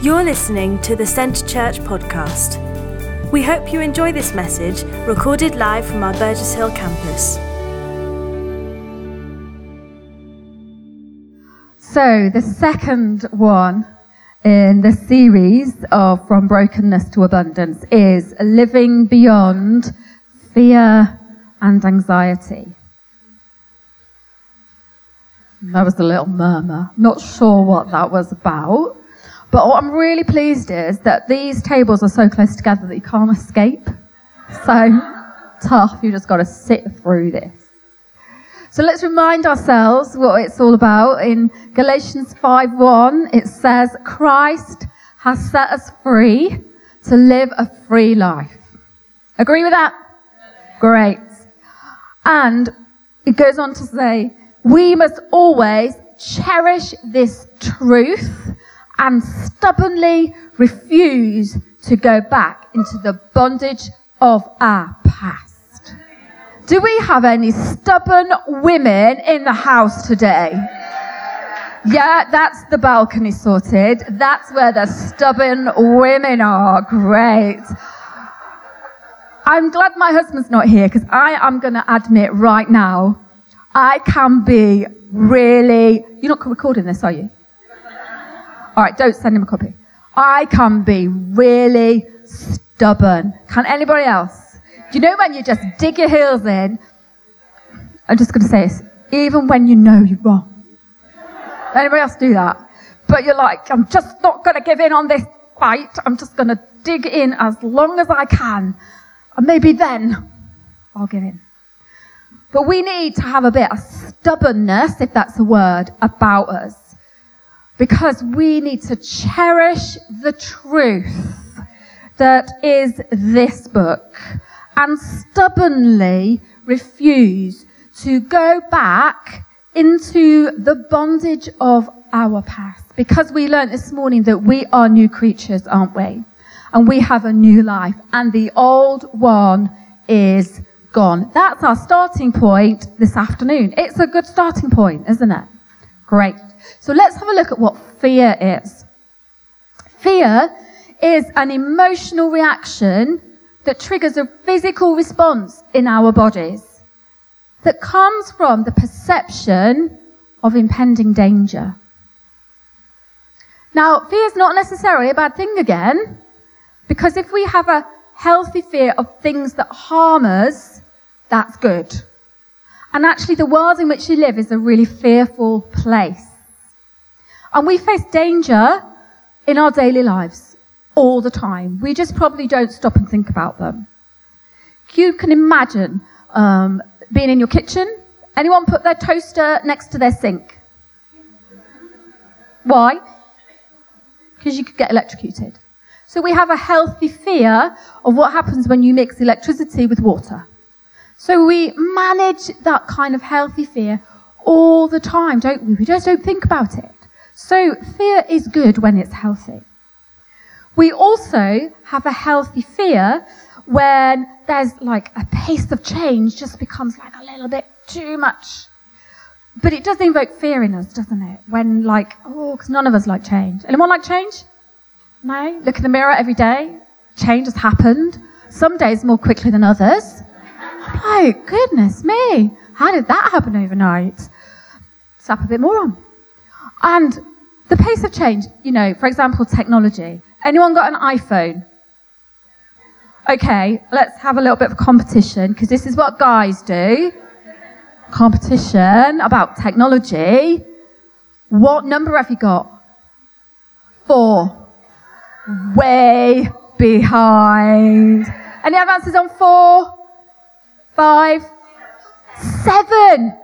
You're listening to the Centre Church podcast. We hope you enjoy this message recorded live from our Burgess Hill campus. So, the second one in the series of From Brokenness to Abundance is living beyond fear and anxiety. That was a little murmur. Not sure what that was about. But what I'm really pleased is that these tables are so close together that you can't escape. So tough, you just got to sit through this. So let's remind ourselves what it's all about. In Galatians 5:1, it says, Christ has set us free to live a free life. Agree with that? Great. And it goes on to say, we must always cherish this truth and stubbornly refuse to go back into the bondage of our past. Do we have any stubborn women in the house today? Yeah, that's the balcony sorted. That's where the stubborn women are. Great. I'm glad my husband's not here because I am going to admit right now, I can be really. You're not recording this, are you? All right, don't send him a copy. I can be really stubborn. Can anybody else? Do you know when you just dig your heels in? I'm just going to say this. Even when you know you're wrong. Anybody else do that? But you're like, I'm just not going to give in on this fight. I'm just going to dig in as long as I can. And maybe then I'll give in. But we need to have a bit of stubbornness, if that's a word, about us because we need to cherish the truth that is this book and stubbornly refuse to go back into the bondage of our past. Because we learned this morning that we are new creatures, aren't we? And we have a new life, and the old one is gone. That's our starting point this afternoon. It's a good starting point, isn't it? Great. So let's have a look at what fear is. Fear is an emotional reaction that triggers a physical response in our bodies that comes from the perception of impending danger. Now, fear is not necessarily a bad thing again, because if we have a healthy fear of things that harm us, that's good. And actually, the world in which we live is a really fearful place. And we face danger in our daily lives all the time. We just probably don't stop and think about them. You can imagine um, being in your kitchen. Anyone put their toaster next to their sink? Why? Because you could get electrocuted. So we have a healthy fear of what happens when you mix electricity with water. So we manage that kind of healthy fear all the time, don't we? We just don't think about it. So fear is good when it's healthy. We also have a healthy fear when there's like a pace of change just becomes like a little bit too much. But it does invoke fear in us, doesn't it? When like, oh, because none of us like change. Anyone like change? No? Look in the mirror every day. Change has happened. Some days more quickly than others. Like, goodness me, how did that happen overnight? Slap a bit more on. And the pace of change, you know, for example, technology. Anyone got an iPhone? Okay, let's have a little bit of competition because this is what guys do. Competition about technology. What number have you got? Four. Way behind. Any other answers on four? Five? Seven?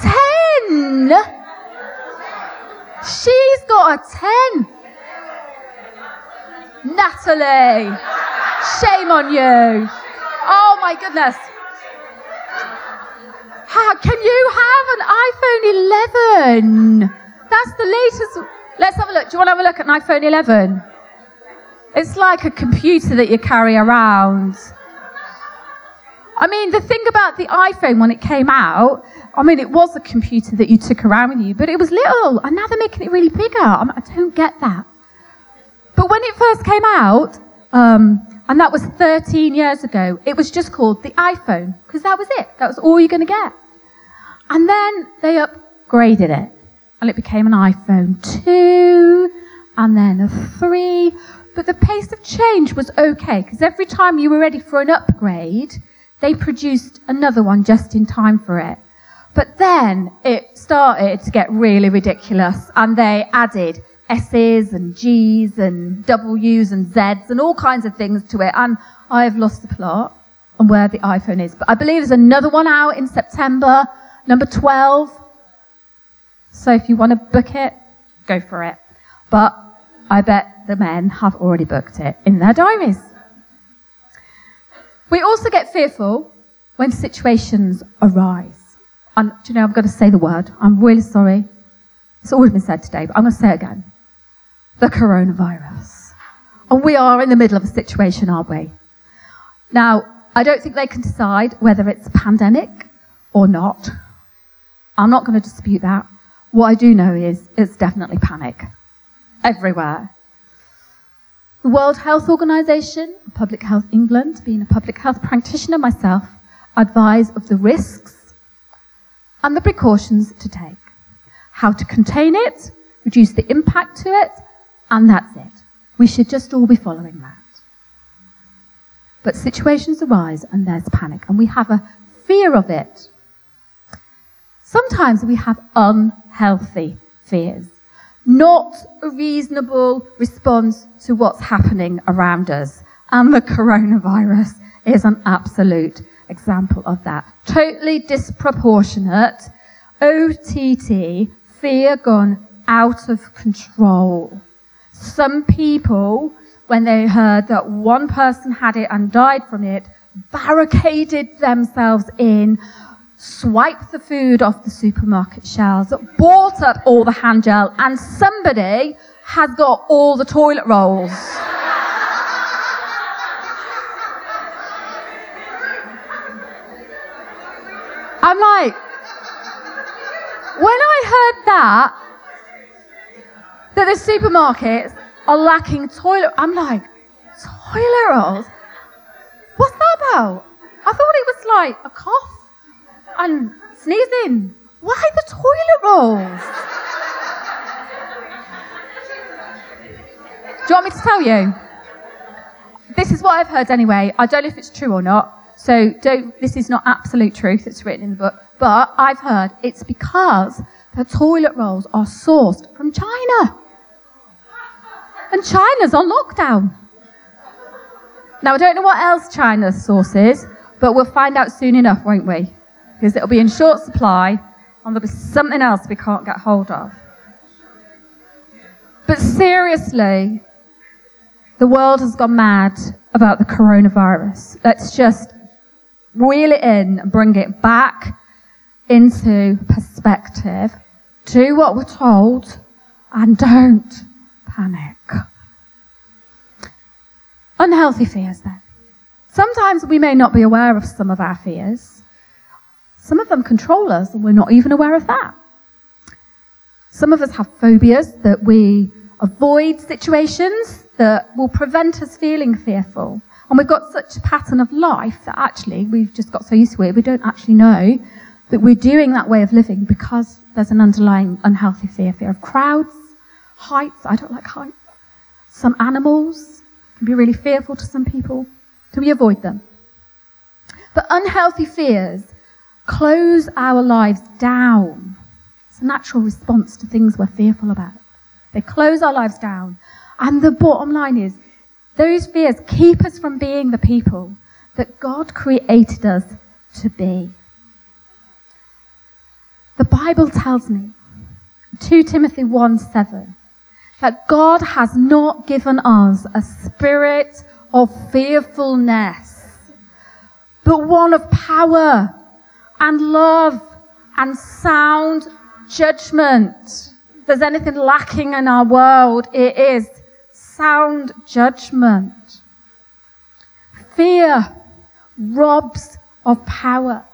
Ten? She's got a 10. Natalie, shame on you. Oh my goodness. How can you have an iPhone 11? That's the latest. Let's have a look. Do you want to have a look at an iPhone 11? It's like a computer that you carry around. I mean, the thing about the iPhone when it came out, I mean, it was a computer that you took around with you, but it was little, and now they're making it really bigger. I, mean, I don't get that. But when it first came out, um, and that was 13 years ago, it was just called the iPhone, because that was it. That was all you're going to get. And then they upgraded it, and it became an iPhone 2, and then a 3. But the pace of change was okay, because every time you were ready for an upgrade, they produced another one just in time for it. But then it started to get really ridiculous, and they added S's and G's and W's and Z's and all kinds of things to it. And I have lost the plot on where the iPhone is. But I believe there's another one out in September, number 12. So if you want to book it, go for it. But I bet the men have already booked it in their diaries. We also get fearful when situations arise. And do you know, I'm going to say the word. I'm really sorry. It's already been said today, but I'm going to say it again the coronavirus. And we are in the middle of a situation, aren't we? Now, I don't think they can decide whether it's pandemic or not. I'm not going to dispute that. What I do know is it's definitely panic everywhere. The World Health Organization, Public Health England, being a public health practitioner myself, advise of the risks and the precautions to take. How to contain it, reduce the impact to it, and that's it. We should just all be following that. But situations arise and there's panic, and we have a fear of it. Sometimes we have unhealthy fears, not a reasonable response to what's happening around us. And the coronavirus is an absolute example of that. Totally disproportionate, OTT, fear gone out of control. Some people, when they heard that one person had it and died from it, barricaded themselves in, swiped the food off the supermarket shelves, bought up all the hand gel, and somebody has got all the toilet rolls. I'm like, when I heard that, that the supermarkets are lacking toilet. I'm like, toilet rolls? What's that about? I thought it was like a cough and sneezing. Why the toilet rolls? Do you want me to tell you? This is what I've heard anyway. I don't know if it's true or not. So don't, this is not absolute truth. It's written in the book. But I've heard it's because the toilet rolls are sourced from China. And China's on lockdown. Now, I don't know what else China's source is, but we'll find out soon enough, won't we? Because it'll be in short supply and there'll be something else we can't get hold of. But seriously, the world has gone mad about the coronavirus. Let's just reel it in and bring it back into perspective. Do what we're told and don't panic. Unhealthy fears, then. Sometimes we may not be aware of some of our fears. Some of them control us, and we're not even aware of that. Some of us have phobias that we avoid situations that will prevent us feeling fearful. And we've got such a pattern of life that actually we've just got so used to it, we don't actually know that we're doing that way of living because there's an underlying unhealthy fear fear of crowds, heights. I don't like heights. Some animals can be really fearful to some people. So we avoid them. But unhealthy fears close our lives down. It's a natural response to things we're fearful about. They close our lives down. And the bottom line is, those fears keep us from being the people that God created us to be. The Bible tells me, 2 Timothy 1 7, that God has not given us a spirit of fearfulness, but one of power and love and sound judgment. If there's anything lacking in our world, it is sound judgment. Fear robs of power,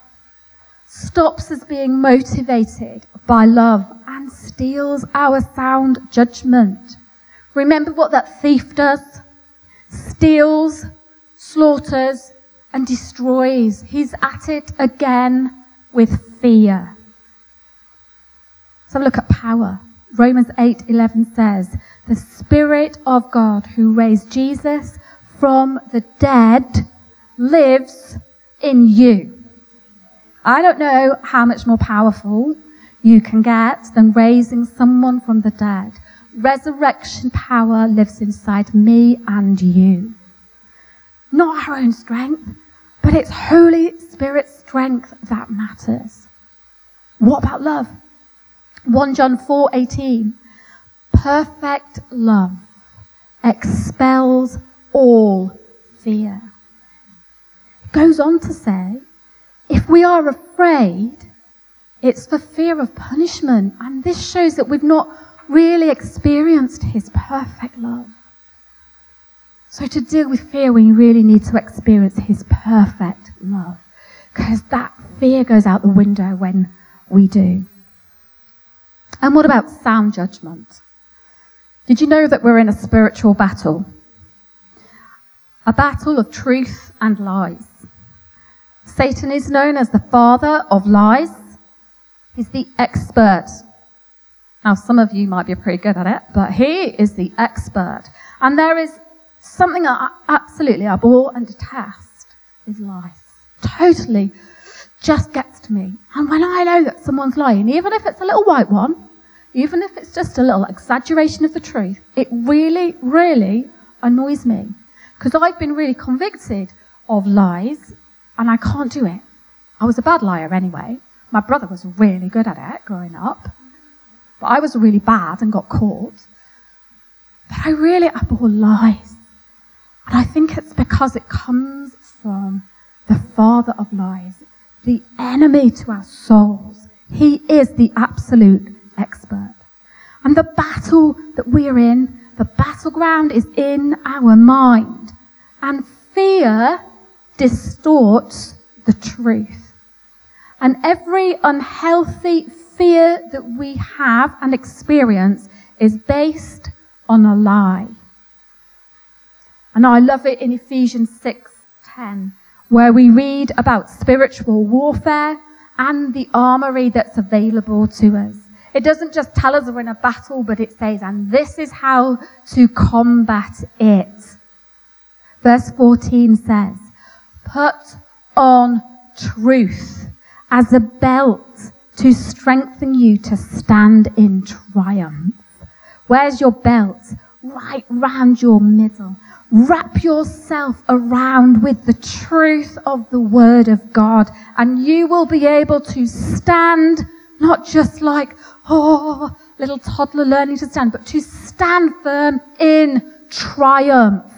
stops us being motivated by love and steals our sound judgment. Remember what that thief does? Steals, slaughters, and destroys. He's at it again with fear. So look at power. Romans 8:11 says, "The spirit of God who raised Jesus from the dead lives in you." I don't know how much more powerful you can get than raising someone from the dead. Resurrection power lives inside me and you. Not our own strength, but it's Holy Spirit strength that matters. What about love? 1 John 4:18 Perfect love expels all fear. It goes on to say, if we are afraid, it's for fear of punishment. And this shows that we've not really experienced his perfect love. So to deal with fear, we really need to experience his perfect love. Because that fear goes out the window when we do. And what about sound judgment? Did you know that we're in a spiritual battle? A battle of truth and lies. Satan is known as the father of lies. He's the expert. Now, some of you might be pretty good at it, but he is the expert. And there is something I absolutely abhor and detest is lies. Totally just gets to me. And when I know that someone's lying, even if it's a little white one, even if it's just a little exaggeration of the truth, it really, really annoys me. Because I've been really convicted of lies and I can't do it. I was a bad liar anyway. My brother was really good at it growing up. But I was really bad and got caught. But I really abhor lies. And I think it's because it comes from the father of lies, the enemy to our souls. He is the absolute expert. And the battle that we're in, the battleground is in our mind. And fear distorts the truth. And every unhealthy fear that we have and experience is based on a lie. And I love it in Ephesians 6:10 where we read about spiritual warfare and the armory that's available to us. It doesn't just tell us we're in a battle, but it says, and this is how to combat it. Verse 14 says, put on truth as a belt to strengthen you to stand in triumph. Where's your belt? Right round your middle. Wrap yourself around with the truth of the Word of God, and you will be able to stand, not just like, oh, little toddler learning to stand, but to stand firm in triumph.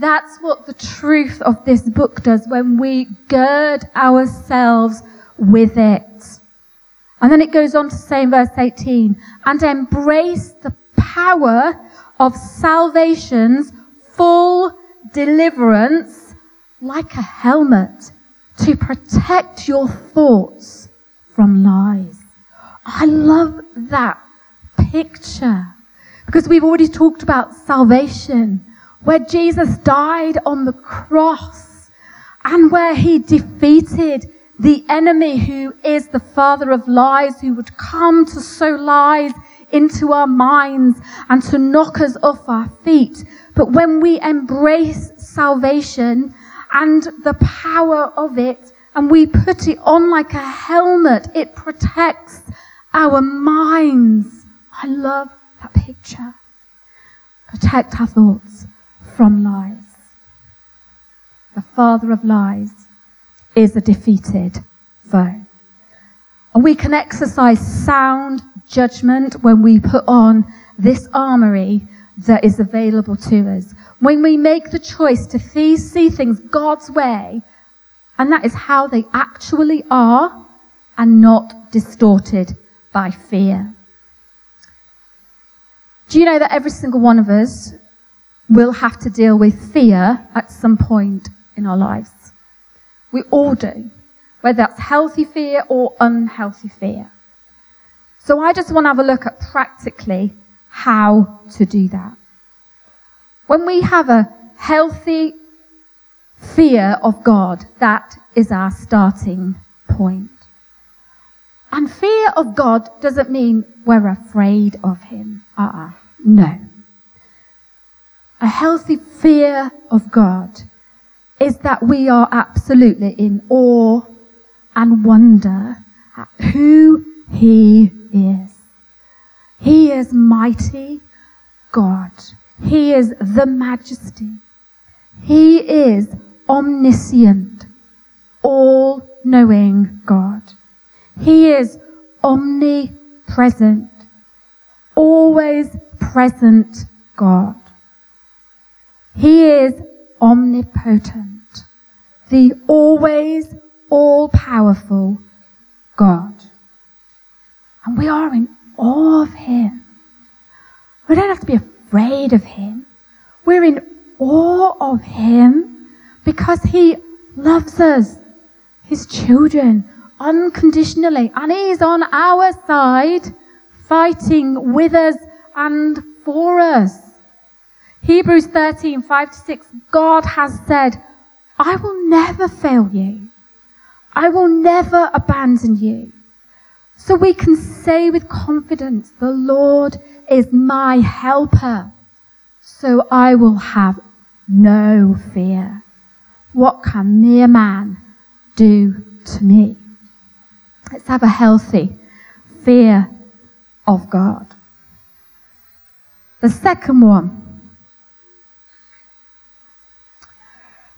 That's what the truth of this book does when we gird ourselves with it. And then it goes on to say in verse 18, and embrace the power of salvation's full deliverance like a helmet to protect your thoughts from lies. I love that picture because we've already talked about salvation, where Jesus died on the cross and where he defeated the enemy who is the father of lies, who would come to sow lies into our minds and to knock us off our feet. But when we embrace salvation and the power of it, and we put it on like a helmet, it protects our minds. I love that picture. Protect our thoughts from lies. The father of lies is a defeated foe. And we can exercise sound judgment when we put on this armory that is available to us. When we make the choice to see things God's way, and that is how they actually are, and not distorted by fear. Do you know that every single one of us will have to deal with fear at some point in our lives? We all do, whether that's healthy fear or unhealthy fear. So I just want to have a look at practically how to do that. When we have a healthy fear of God, that is our starting point. And fear of God doesn't mean we're afraid of Him. Uh-uh. No. A healthy fear of God is that we are absolutely in awe and wonder at who He is. He is mighty God. He is the majesty. He is omniscient, all knowing God. He is omnipresent, always present God. He is omnipotent, the always all powerful God. And we are in awe of Him. We don't have to be afraid of Him. We're in awe of Him because He loves us, His children, unconditionally. And He's on our side, fighting with us and for us. Hebrews 13, 5 to 6, God has said, I will never fail you. I will never abandon you. So we can say with confidence, the Lord is my helper. So I will have no fear. What can mere man do to me? Let's have a healthy fear of God. The second one,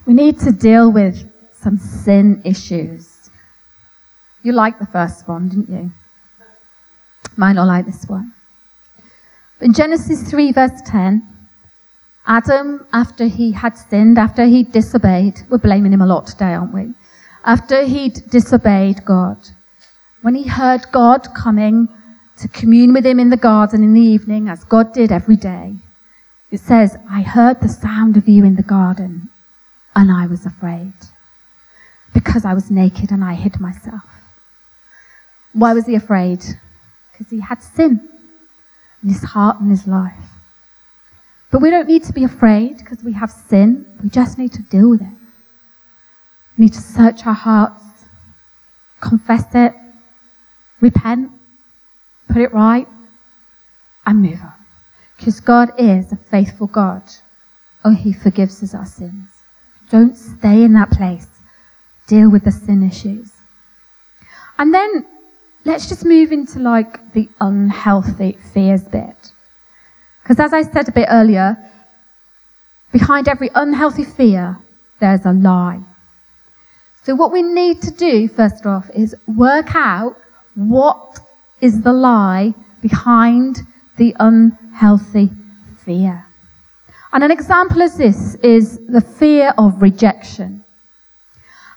we need to deal with some sin issues. You liked the first one, didn't you? Might not like this one. In Genesis 3, verse 10, Adam, after he had sinned, after he disobeyed, we're blaming him a lot today, aren't we? After he'd disobeyed God, when he heard God coming to commune with him in the garden in the evening, as God did every day, it says, I heard the sound of you in the garden, and I was afraid, because I was naked and I hid myself. Why was he afraid? Because he had sin in his heart and his life. But we don't need to be afraid because we have sin. We just need to deal with it. We need to search our hearts, confess it, repent, put it right, and move on. Because God is a faithful God. Oh, He forgives us our sins. Don't stay in that place. Deal with the sin issues. And then let's just move into like the unhealthy fears bit. Because as I said a bit earlier, behind every unhealthy fear, there's a lie. So what we need to do, first off, is work out what is the lie behind the unhealthy fear. And an example of this is the fear of rejection.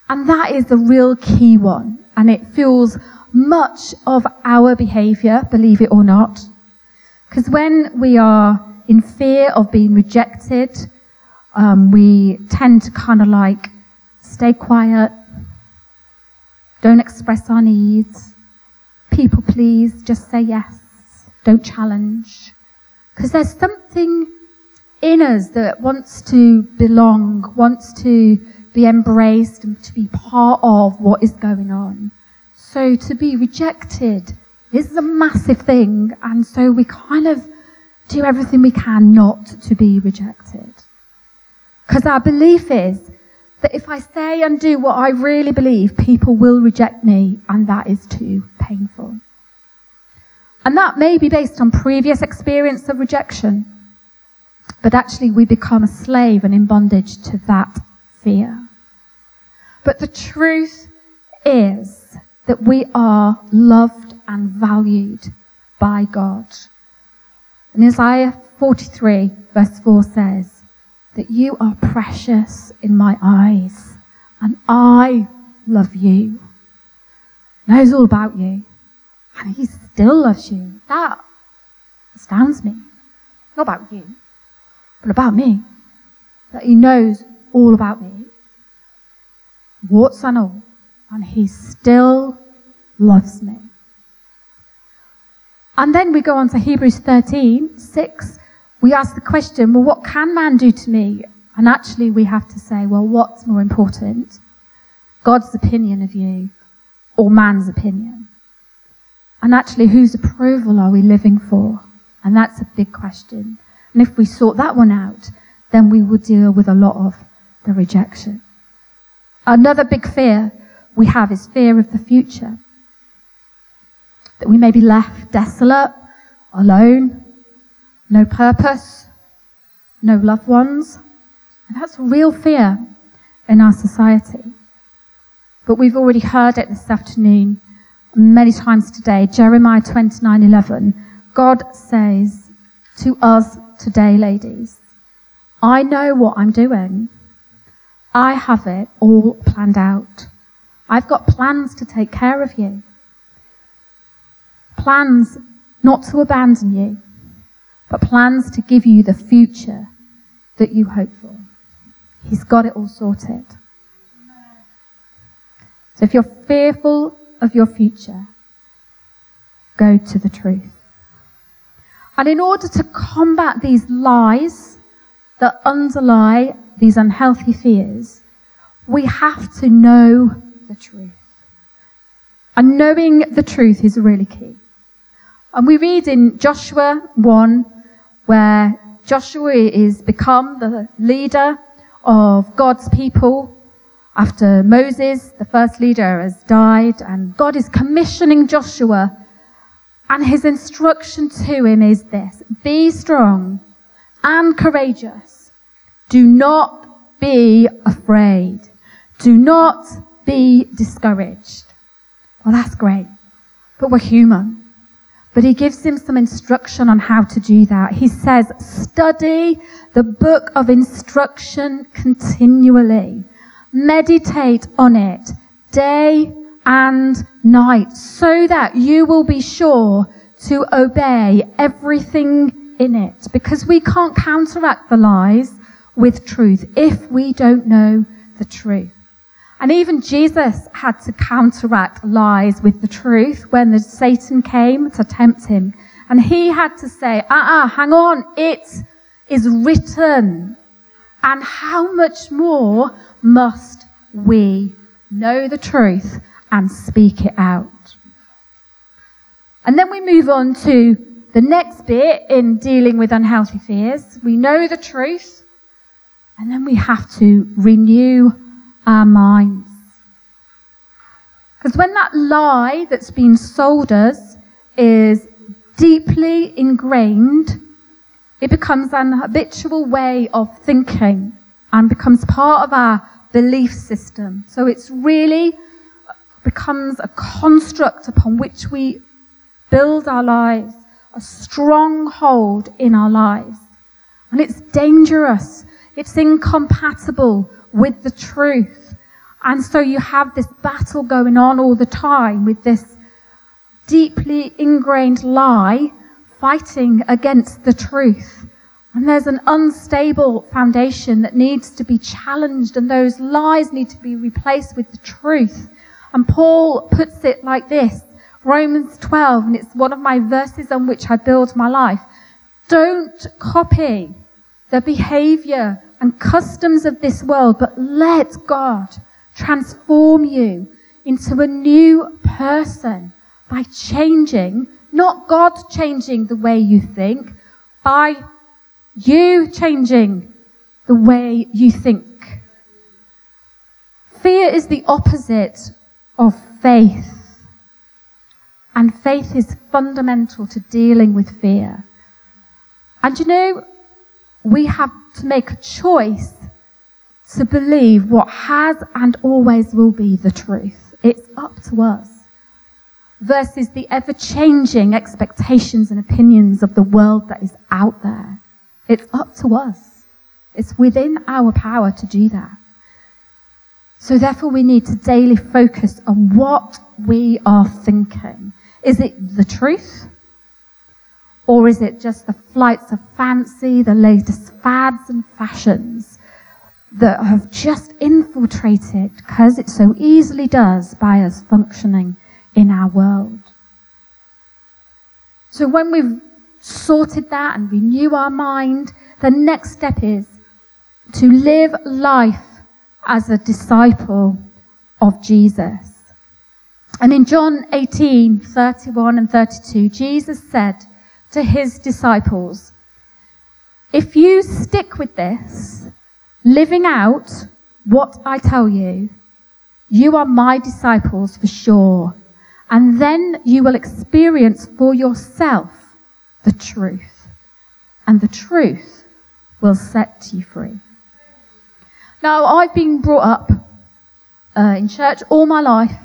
And that is the real key one. And it fuels much of our behavior, believe it or not. Because when we are in fear of being rejected, um, we tend to kind of like stay quiet, don't express our needs, people please, just say yes, don't challenge. Because there's something in us that wants to belong, wants to be embraced and to be part of what is going on. So to be rejected is a massive thing, and so we kind of do everything we can not to be rejected. Because our belief is that if I say and do what I really believe, people will reject me, and that is too painful. And that may be based on previous experience of rejection, but actually we become a slave and in bondage to that fear. But the truth is that we are loved and valued by God. And Isaiah 43 verse 4 says that you are precious in my eyes and I love you. Knows all about you and he still loves you. That astounds me. Not about you, but about me. That he knows all about me. Warts and all and he still loves me. And then we go on to Hebrews 13, 6, we ask the question, well, what can man do to me? And actually, we have to say, well, what's more important? God's opinion of you or man's opinion? And actually, whose approval are we living for? And that's a big question. And if we sort that one out, then we will deal with a lot of the rejection. Another big fear we have is fear of the future. That we may be left desolate, alone, no purpose, no loved ones. And that's real fear in our society. But we've already heard it this afternoon many times today. Jeremiah 29:11. God says to us today, ladies, I know what I'm doing. I have it all planned out. I've got plans to take care of you. Plans not to abandon you, but plans to give you the future that you hope for. He's got it all sorted. So if you're fearful of your future, go to the truth. And in order to combat these lies that underlie these unhealthy fears, we have to know the truth. And knowing the truth is really key. And we read in Joshua 1 where Joshua is become the leader of God's people after Moses, the first leader, has died and God is commissioning Joshua and his instruction to him is this, be strong and courageous. Do not be afraid. Do not be discouraged. Well, that's great, but we're human. But he gives him some instruction on how to do that. He says, study the book of instruction continually. Meditate on it day and night so that you will be sure to obey everything in it. Because we can't counteract the lies with truth if we don't know the truth. And even Jesus had to counteract lies with the truth when the Satan came to tempt him. And he had to say, ah, uh-uh, hang on, it is written. And how much more must we know the truth and speak it out? And then we move on to the next bit in dealing with unhealthy fears. We know the truth, and then we have to renew our minds. Because when that lie that's been sold us is deeply ingrained, it becomes an habitual way of thinking and becomes part of our belief system. So it's really becomes a construct upon which we build our lives, a stronghold in our lives. And it's dangerous. It's incompatible with the truth. And so you have this battle going on all the time with this deeply ingrained lie fighting against the truth. And there's an unstable foundation that needs to be challenged, and those lies need to be replaced with the truth. And Paul puts it like this Romans 12, and it's one of my verses on which I build my life. Don't copy the behavior and customs of this world, but let God transform you into a new person by changing, not God changing the way you think, by you changing the way you think. Fear is the opposite of faith. And faith is fundamental to dealing with fear. And you know, we have to make a choice to believe what has and always will be the truth. It's up to us. Versus the ever changing expectations and opinions of the world that is out there. It's up to us. It's within our power to do that. So therefore we need to daily focus on what we are thinking. Is it the truth? Or is it just the flights of fancy, the latest fads and fashions that have just infiltrated, because it so easily does, by us functioning in our world? So when we've sorted that and renew our mind, the next step is to live life as a disciple of Jesus. And in John 18, 31 and 32, Jesus said to his disciples, If you stick with this, living out what I tell you, you are my disciples for sure. And then you will experience for yourself the truth. And the truth will set you free. Now, I've been brought up uh, in church all my life,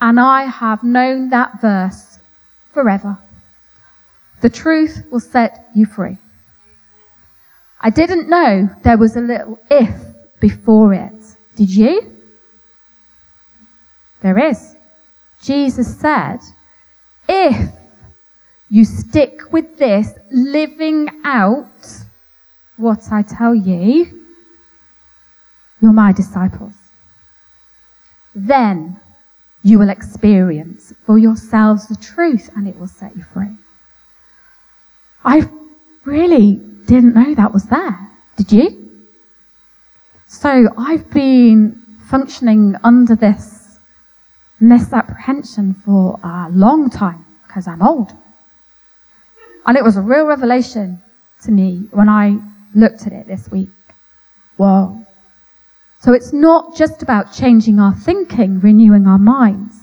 and I have known that verse forever. The truth will set you free. I didn't know there was a little if before it. Did you? There is. Jesus said, if you stick with this, living out what I tell you, you're my disciples. Then you will experience for yourselves the truth and it will set you free. I really didn't know that was there. Did you? So I've been functioning under this misapprehension for a long time because I'm old. And it was a real revelation to me when I looked at it this week. Whoa. So it's not just about changing our thinking, renewing our minds,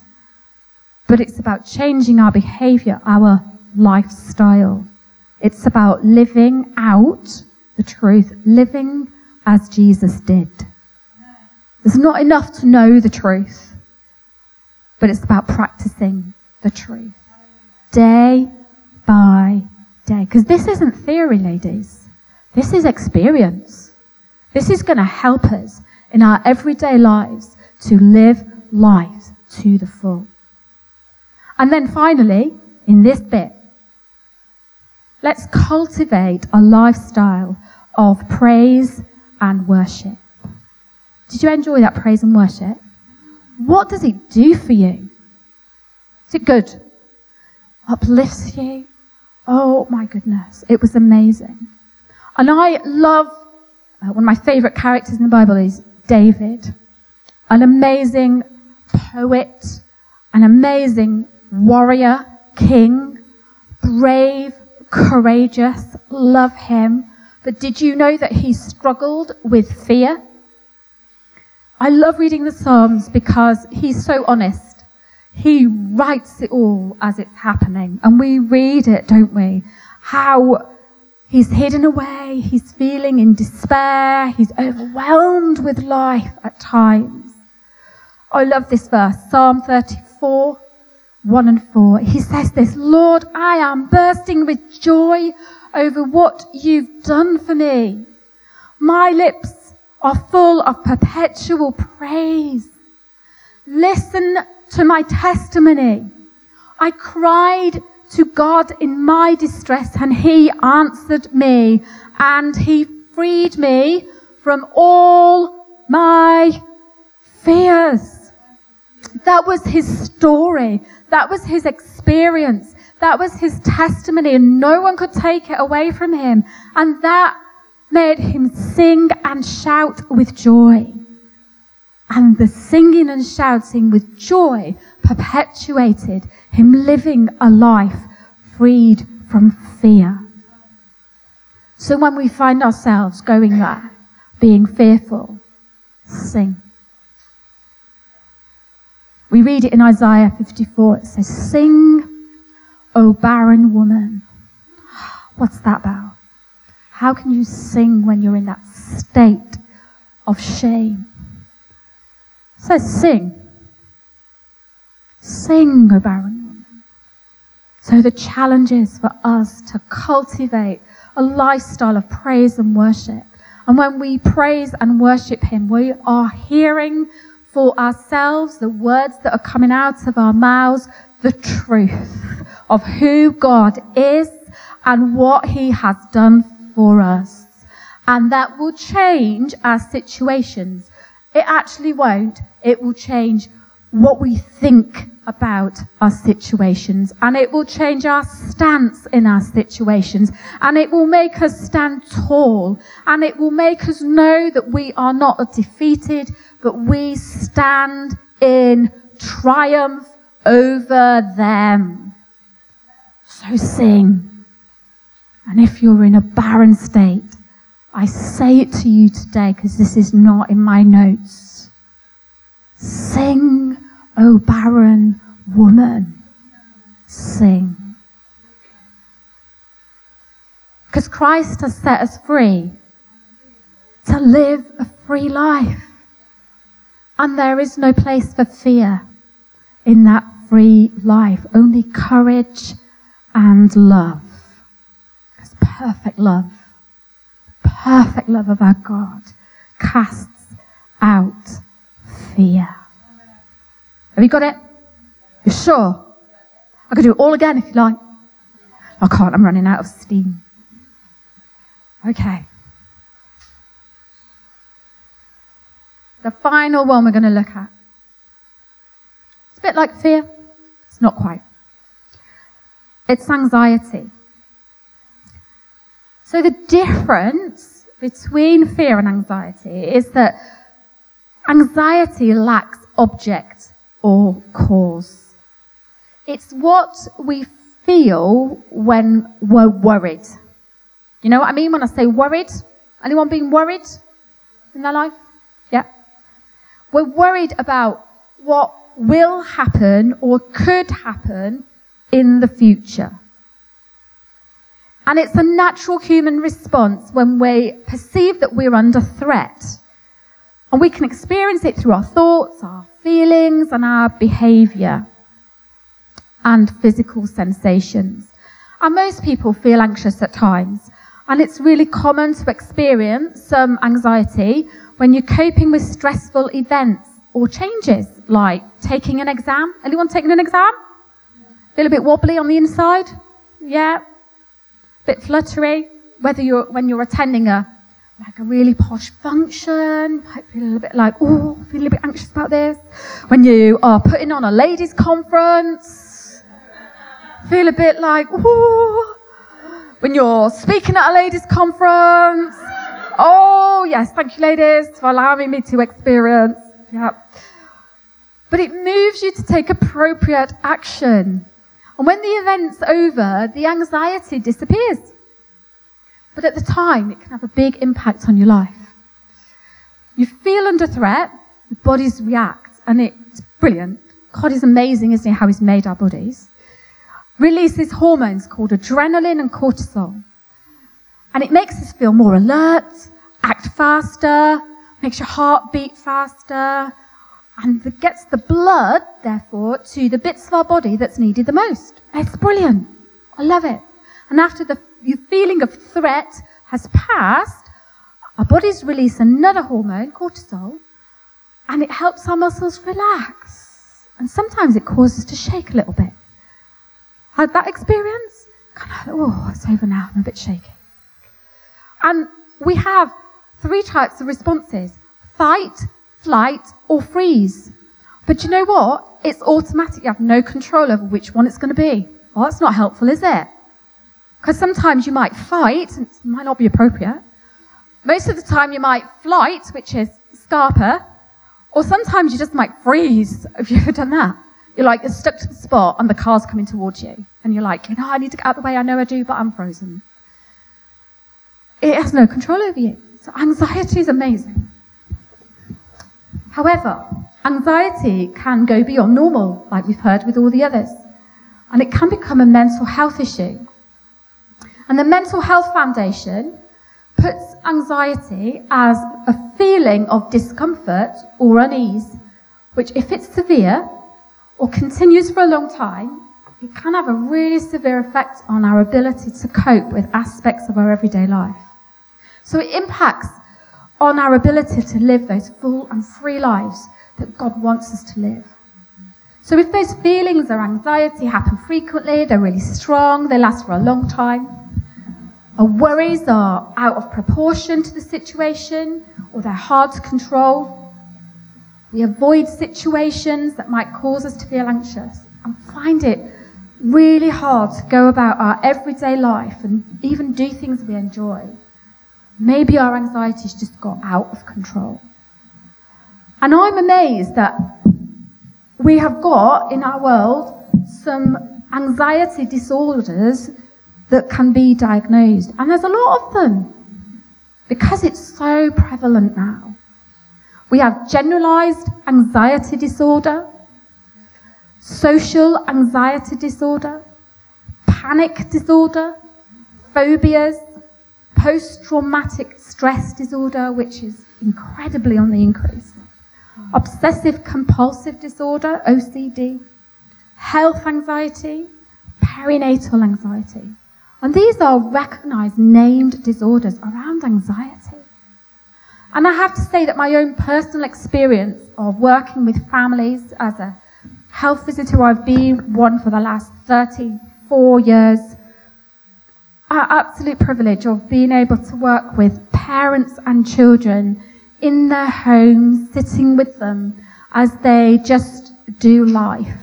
but it's about changing our behavior, our lifestyle. It's about living out the truth, living as Jesus did. It's not enough to know the truth, but it's about practicing the truth day by day. Because this isn't theory, ladies. This is experience. This is going to help us in our everyday lives to live lives to the full. And then finally, in this bit, let's cultivate a lifestyle of praise and worship. Did you enjoy that praise and worship? What does it do for you? Is it good? Uplifts you? Oh my goodness, it was amazing. And I love, uh, one of my favorite characters in the Bible is David, an amazing poet, an amazing warrior, king, brave, courageous, love him. But did you know that he struggled with fear? I love reading the Psalms because he's so honest. He writes it all as it's happening. And we read it, don't we? How He's hidden away. He's feeling in despair. He's overwhelmed with life at times. I love this verse, Psalm 34, 1 and 4. He says this, Lord, I am bursting with joy over what you've done for me. My lips are full of perpetual praise. Listen to my testimony. I cried to God in my distress, and He answered me, and He freed me from all my fears. That was His story. That was His experience. That was His testimony, and no one could take it away from Him. And that made Him sing and shout with joy. And the singing and shouting with joy perpetuated him living a life freed from fear. So when we find ourselves going there, being fearful, sing. We read it in Isaiah 54. It says, Sing, O barren woman. What's that about? How can you sing when you're in that state of shame? It says, Sing. Sing, O barren woman. So the challenge is for us to cultivate a lifestyle of praise and worship. And when we praise and worship Him, we are hearing for ourselves the words that are coming out of our mouths, the truth of who God is and what He has done for us. And that will change our situations. It actually won't. It will change what we think about our situations and it will change our stance in our situations and it will make us stand tall and it will make us know that we are not defeated but we stand in triumph over them. So sing. And if you're in a barren state, I say it to you today because this is not in my notes. Sing, O barren woman. Sing. Because Christ has set us free to live a free life. And there is no place for fear in that free life, only courage and love. Because perfect love, perfect love of our God casts out fear. Have you got it? You sure? I could do it all again if you like. I can't, I'm running out of steam. Okay. The final one we're going to look at. It's a bit like fear. It's not quite. It's anxiety. So the difference between fear and anxiety is that anxiety lacks object or cause. It's what we feel when we're worried. You know what I mean when I say worried? Anyone being worried in their life? We're worried about what will happen or could happen in the future. And it's a natural human response when we perceive that we're under threat. And we can experience it through our thoughts, our feelings, and our behavior and physical sensations. And most people feel anxious at times. And it's really common to experience some anxiety when you're coping with stressful events or changes, like taking an exam. Anyone taking an exam? Feel a bit wobbly on the inside? Yeah. A Bit fluttery. Whether you're, when you're attending a, like a really posh function, might feel a little bit like, oh, feel a little bit anxious about this. When you are putting on a ladies' conference, feel a bit like, oh. When you're speaking at a ladies' conference, Oh, yes, thank you, ladies, for allowing me to experience. Yeah. But it moves you to take appropriate action. And when the event's over, the anxiety disappears. But at the time, it can have a big impact on your life. You feel under threat, your bodies react, and it's brilliant. God is amazing, isn't he, how he's made our bodies. Releases hormones called adrenaline and cortisol. And it makes us feel more alert, act faster, makes your heart beat faster, and gets the blood, therefore, to the bits of our body that's needed the most. It's brilliant. I love it. And after the feeling of threat has passed, our bodies release another hormone, cortisol, and it helps our muscles relax. And sometimes it causes us to shake a little bit. Had that experience? Kind of, oh, it's over now. I'm a bit shaky. And we have three types of responses fight, flight, or freeze. But you know what? It's automatic. You have no control over which one it's going to be. Well, that's not helpful, is it? Because sometimes you might fight, and it might not be appropriate. Most of the time, you might flight, which is scarper, or sometimes you just might freeze. Have you ever done that? You're like, you're stuck to the spot, and the car's coming towards you. And you're like, you know, I need to get out of the way. I know I do, but I'm frozen it has no control over you. So anxiety is amazing. However, anxiety can go beyond normal, like we've heard with all the others, and it can become a mental health issue. And the Mental Health Foundation puts anxiety as a feeling of discomfort or unease, which, if it's severe or continues for a long time, it can have a really severe effect on our ability to cope with aspects of our everyday life. So it impacts on our ability to live those full and free lives that God wants us to live. So if those feelings or anxiety happen frequently, they're really strong, they last for a long time, our worries are out of proportion to the situation, or they're hard to control, We avoid situations that might cause us to feel anxious and find it really hard to go about our everyday life and even do things we enjoy. Maybe our anxiety's just got out of control. And I'm amazed that we have got in our world some anxiety disorders that can be diagnosed. And there's a lot of them because it's so prevalent now. We have generalized anxiety disorder, social anxiety disorder, panic disorder, phobias, post traumatic stress disorder, which is incredibly on the increase, obsessive compulsive disorder, OCD, health anxiety, perinatal anxiety. And these are recognized, named disorders around anxiety. And I have to say that my own personal experience of working with families as a health visitor, I've been one for the last 34 years, our absolute privilege of being able to work with parents and children in their homes, sitting with them as they just do life,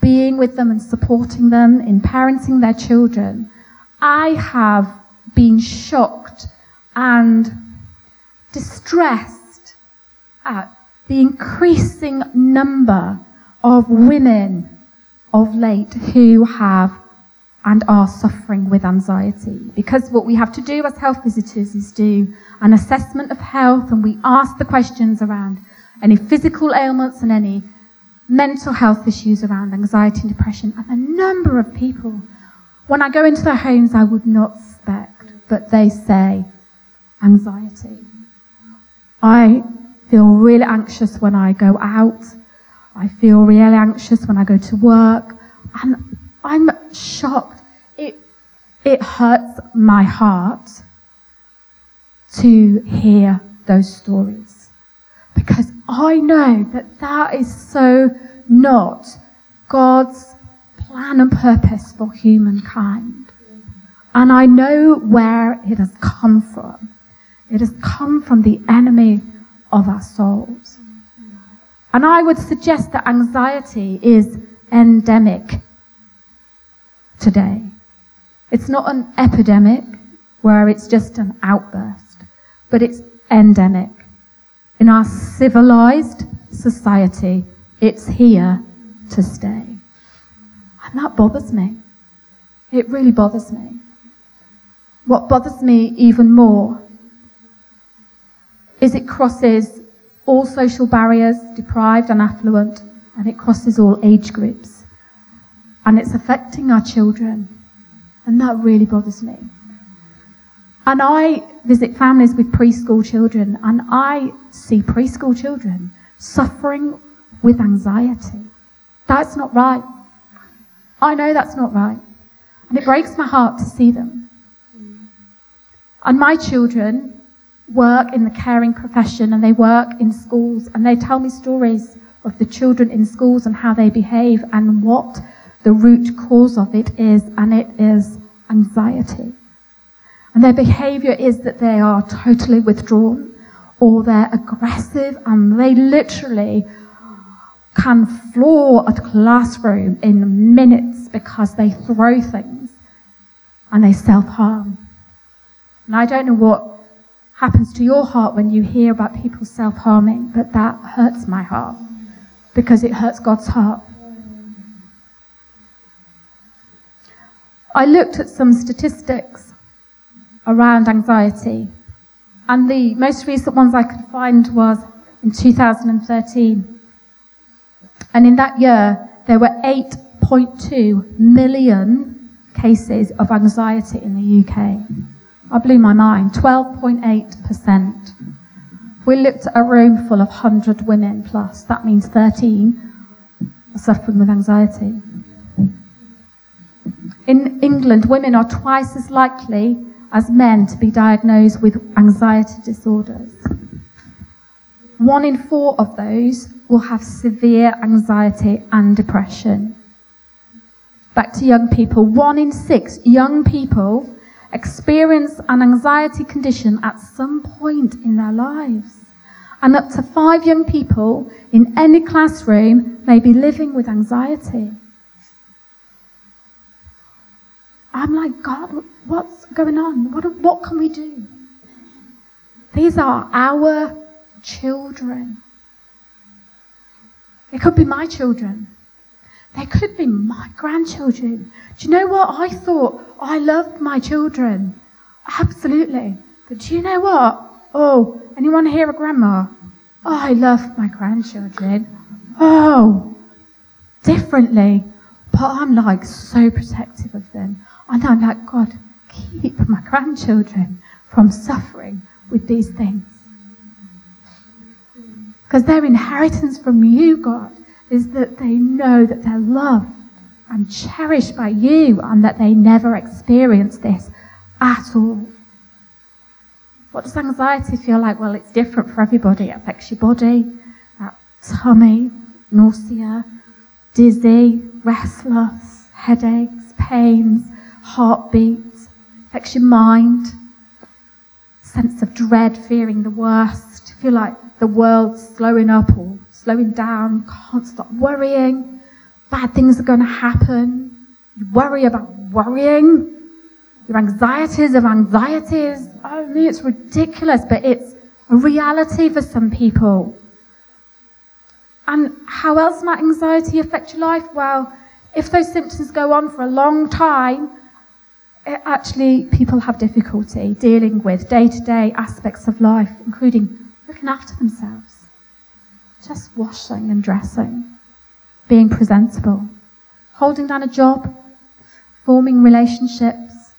being with them and supporting them in parenting their children. I have been shocked and distressed at the increasing number of women of late who have and are suffering with anxiety. Because what we have to do as health visitors is do an assessment of health and we ask the questions around any physical ailments and any mental health issues around anxiety and depression. And a number of people when I go into their homes, I would not expect, but they say anxiety. I feel really anxious when I go out. I feel really anxious when I go to work. And I'm shocked. It, it hurts my heart to hear those stories because I know that that is so not God's plan and purpose for humankind. And I know where it has come from. It has come from the enemy of our souls. And I would suggest that anxiety is endemic today. It's not an epidemic where it's just an outburst, but it's endemic. In our civilized society, it's here to stay. And that bothers me. It really bothers me. What bothers me even more is it crosses all social barriers, deprived and affluent, and it crosses all age groups. And it's affecting our children. And that really bothers me. And I visit families with preschool children, and I see preschool children suffering with anxiety. That's not right. I know that's not right. And it breaks my heart to see them. And my children work in the caring profession and they work in schools and they tell me stories of the children in schools and how they behave and what the root cause of it is, and it is anxiety. And their behavior is that they are totally withdrawn or they're aggressive and they literally can floor a classroom in minutes because they throw things and they self harm. And I don't know what happens to your heart when you hear about people self harming, but that hurts my heart because it hurts God's heart. I looked at some statistics around anxiety, and the most recent ones I could find was in 2013. And in that year, there were 8.2 million cases of anxiety in the UK. I blew my mind. 12.8%. We looked at a room full of 100 women plus. That means 13 are suffering with anxiety. In England, women are twice as likely as men to be diagnosed with anxiety disorders. One in four of those will have severe anxiety and depression. Back to young people. One in six young people experience an anxiety condition at some point in their lives. And up to five young people in any classroom may be living with anxiety. I'm like, God, what's going on? What, what can we do? These are our children. They could be my children. They could be my grandchildren. Do you know what? I thought I loved my children. Absolutely. But do you know what? Oh, anyone here a grandma? Oh, I love my grandchildren. Oh, differently. But I'm like so protective of them. And I'm like, God, keep my grandchildren from suffering with these things. Because their inheritance from you, God, is that they know that they're loved and cherished by you and that they never experience this at all. What does anxiety feel like? Well, it's different for everybody. It affects your body, that tummy, nausea, dizzy, restless, headaches, pains, heartbeats, affects your mind, sense of dread, fearing the worst, feel like the world's slowing up or slowing down, can't stop worrying, bad things are going to happen, you worry about worrying, your anxieties of anxieties. Oh, me, it's ridiculous, but it's a reality for some people. And how else might anxiety affect your life? Well, if those symptoms go on for a long time, it actually people have difficulty dealing with day-to-day aspects of life, including looking after themselves, just washing and dressing, being presentable, holding down a job, forming relationships,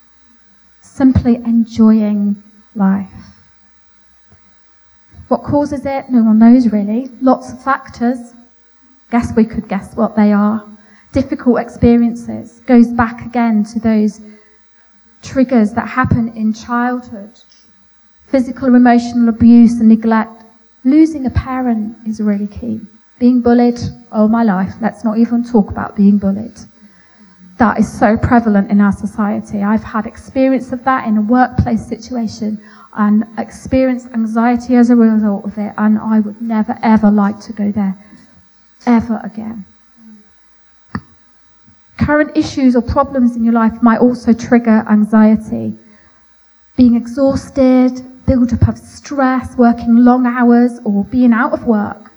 simply enjoying life. What causes it? No one knows really. Lots of factors. Guess we could guess what they are. Difficult experiences goes back again to those triggers that happen in childhood. Physical emotional abuse and neglect. Losing a parent is really key. Being bullied all my life. Let's not even talk about being bullied. That is so prevalent in our society. I've had experience of that in a workplace situation and experienced anxiety as a result of it, and I would never ever like to go there ever again. Current issues or problems in your life might also trigger anxiety. Being exhausted, build up of stress, working long hours, or being out of work.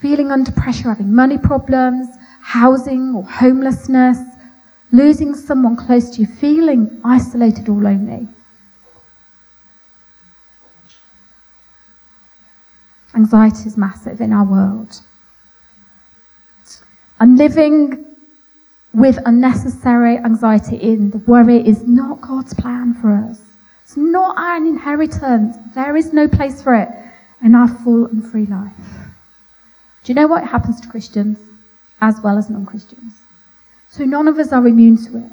Feeling under pressure, having money problems, housing or homelessness, losing someone close to you, feeling isolated or lonely. Anxiety is massive in our world. And living with unnecessary anxiety in. The worry is not God's plan for us. It's not our inheritance. There is no place for it in our full and free life. Do you know what happens to Christians as well as non Christians? So none of us are immune to it.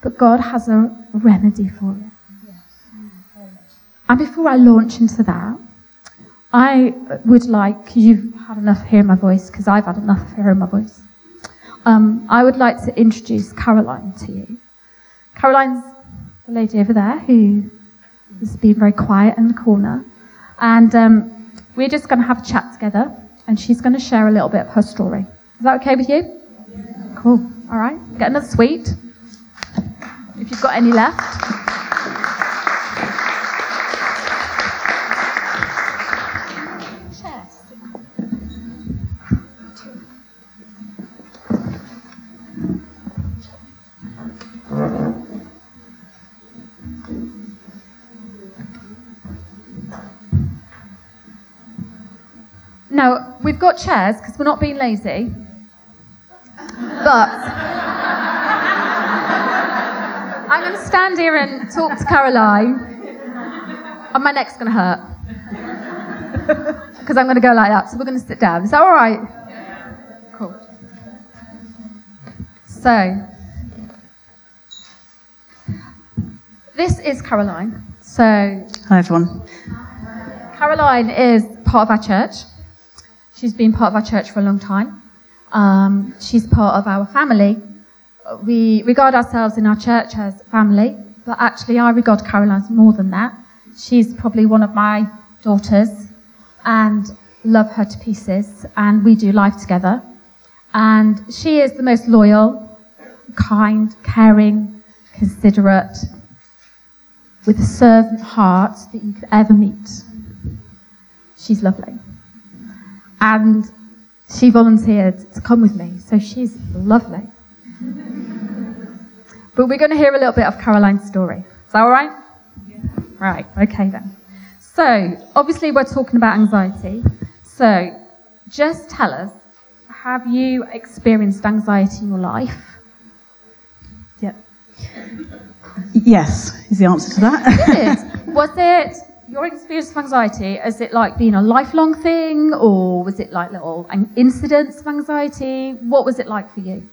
But God has a remedy for it. And before I launch into that, I would like, because you've had enough hearing my voice, because I've had enough of hearing my voice. Um, I would like to introduce Caroline to you. Caroline's the lady over there who has been very quiet in the corner. And um, we're just going to have a chat together, and she's going to share a little bit of her story. Is that okay with you? Cool. All right. Get another sweet, if you've got any left. We've got chairs because we're not being lazy. But I'm going to stand here and talk to Caroline, and my neck's going to hurt. Because I'm going to go like that. So we're going to sit down. Is that all right? Cool. So, this is Caroline. So, hi everyone. Caroline is part of our church. She's been part of our church for a long time. Um, she's part of our family. We regard ourselves in our church as family, but actually, I regard Caroline as more than that. She's probably one of my daughters, and love her to pieces, and we do life together. And she is the most loyal, kind, caring, considerate, with a servant heart that you could ever meet. She's lovely. And she volunteered to come with me, so she's lovely. but we're going to hear a little bit of Caroline's story. Is that all right? Yeah. Right, okay then. So, obviously, we're talking about anxiety. So, just tell us have you experienced anxiety in your life? Yep. Yes, is the answer to that. Good. Was it your experience of anxiety? Is it like being a lifelong thing, or was it like little incidents of anxiety? What was it like for you?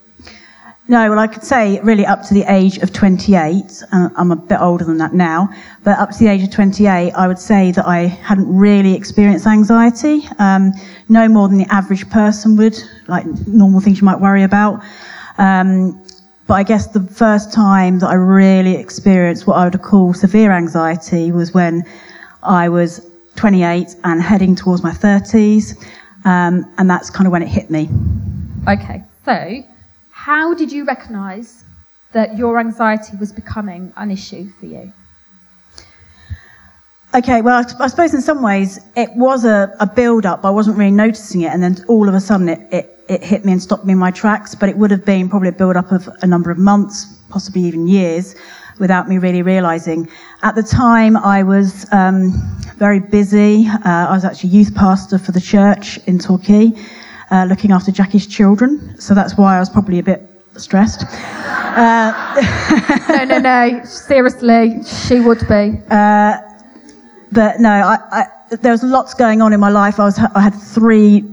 No, well, I could say really up to the age of 28, and I'm a bit older than that now, but up to the age of 28, I would say that I hadn't really experienced anxiety, um, no more than the average person would, like normal things you might worry about. Um, but I guess the first time that I really experienced what I would call severe anxiety was when I was 28 and heading towards my 30s, um, and that's kind of when it hit me. Okay, so how did you recognize that your anxiety was becoming an issue for you? Okay, well, I, I suppose in some ways it was a, a build up. I wasn't really noticing it, and then all of a sudden it, it, it hit me and stopped me in my tracks. But it would have been probably a build up of a number of months, possibly even years, without me really realizing. At the time, I was um, very busy. Uh, I was actually youth pastor for the church in Torquay uh, looking after Jackie's children. So that's why I was probably a bit stressed. Uh, no, no, no. Seriously, she would be. Uh, but no, I, I, there was lots going on in my life. I was, I had three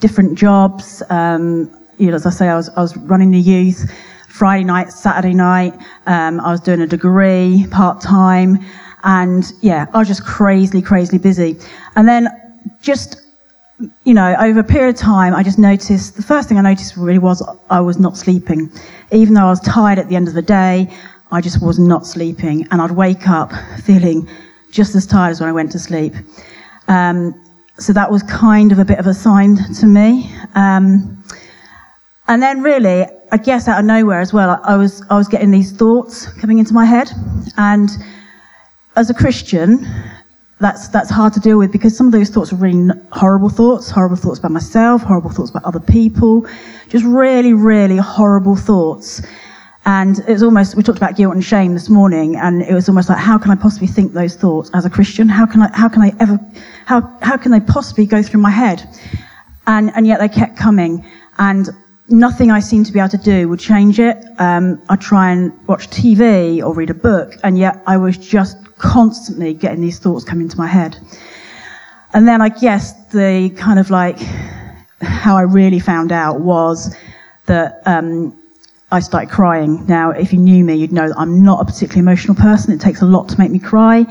different jobs. Um, you know, as I say, I was, I was running the youth. Friday night, Saturday night. Um, I was doing a degree part time, and yeah, I was just crazily, crazily busy. And then just you know, over a period of time, I just noticed the first thing I noticed really was I was not sleeping. Even though I was tired at the end of the day, I just was not sleeping. And I'd wake up feeling just as tired as when I went to sleep. Um, so that was kind of a bit of a sign to me. Um, and then, really, I guess out of nowhere as well, I was, I was getting these thoughts coming into my head. And as a Christian, that's that's hard to deal with because some of those thoughts are really horrible thoughts, horrible thoughts about myself, horrible thoughts about other people, just really, really horrible thoughts. And it was almost we talked about guilt and shame this morning, and it was almost like how can I possibly think those thoughts as a Christian? How can I how can I ever how how can they possibly go through my head? And and yet they kept coming, and nothing I seemed to be able to do would change it. Um, I'd try and watch TV or read a book, and yet I was just constantly getting these thoughts come into my head. And then I guess the kind of like how I really found out was that um, I started crying. Now, if you knew me, you'd know that I'm not a particularly emotional person. It takes a lot to make me cry.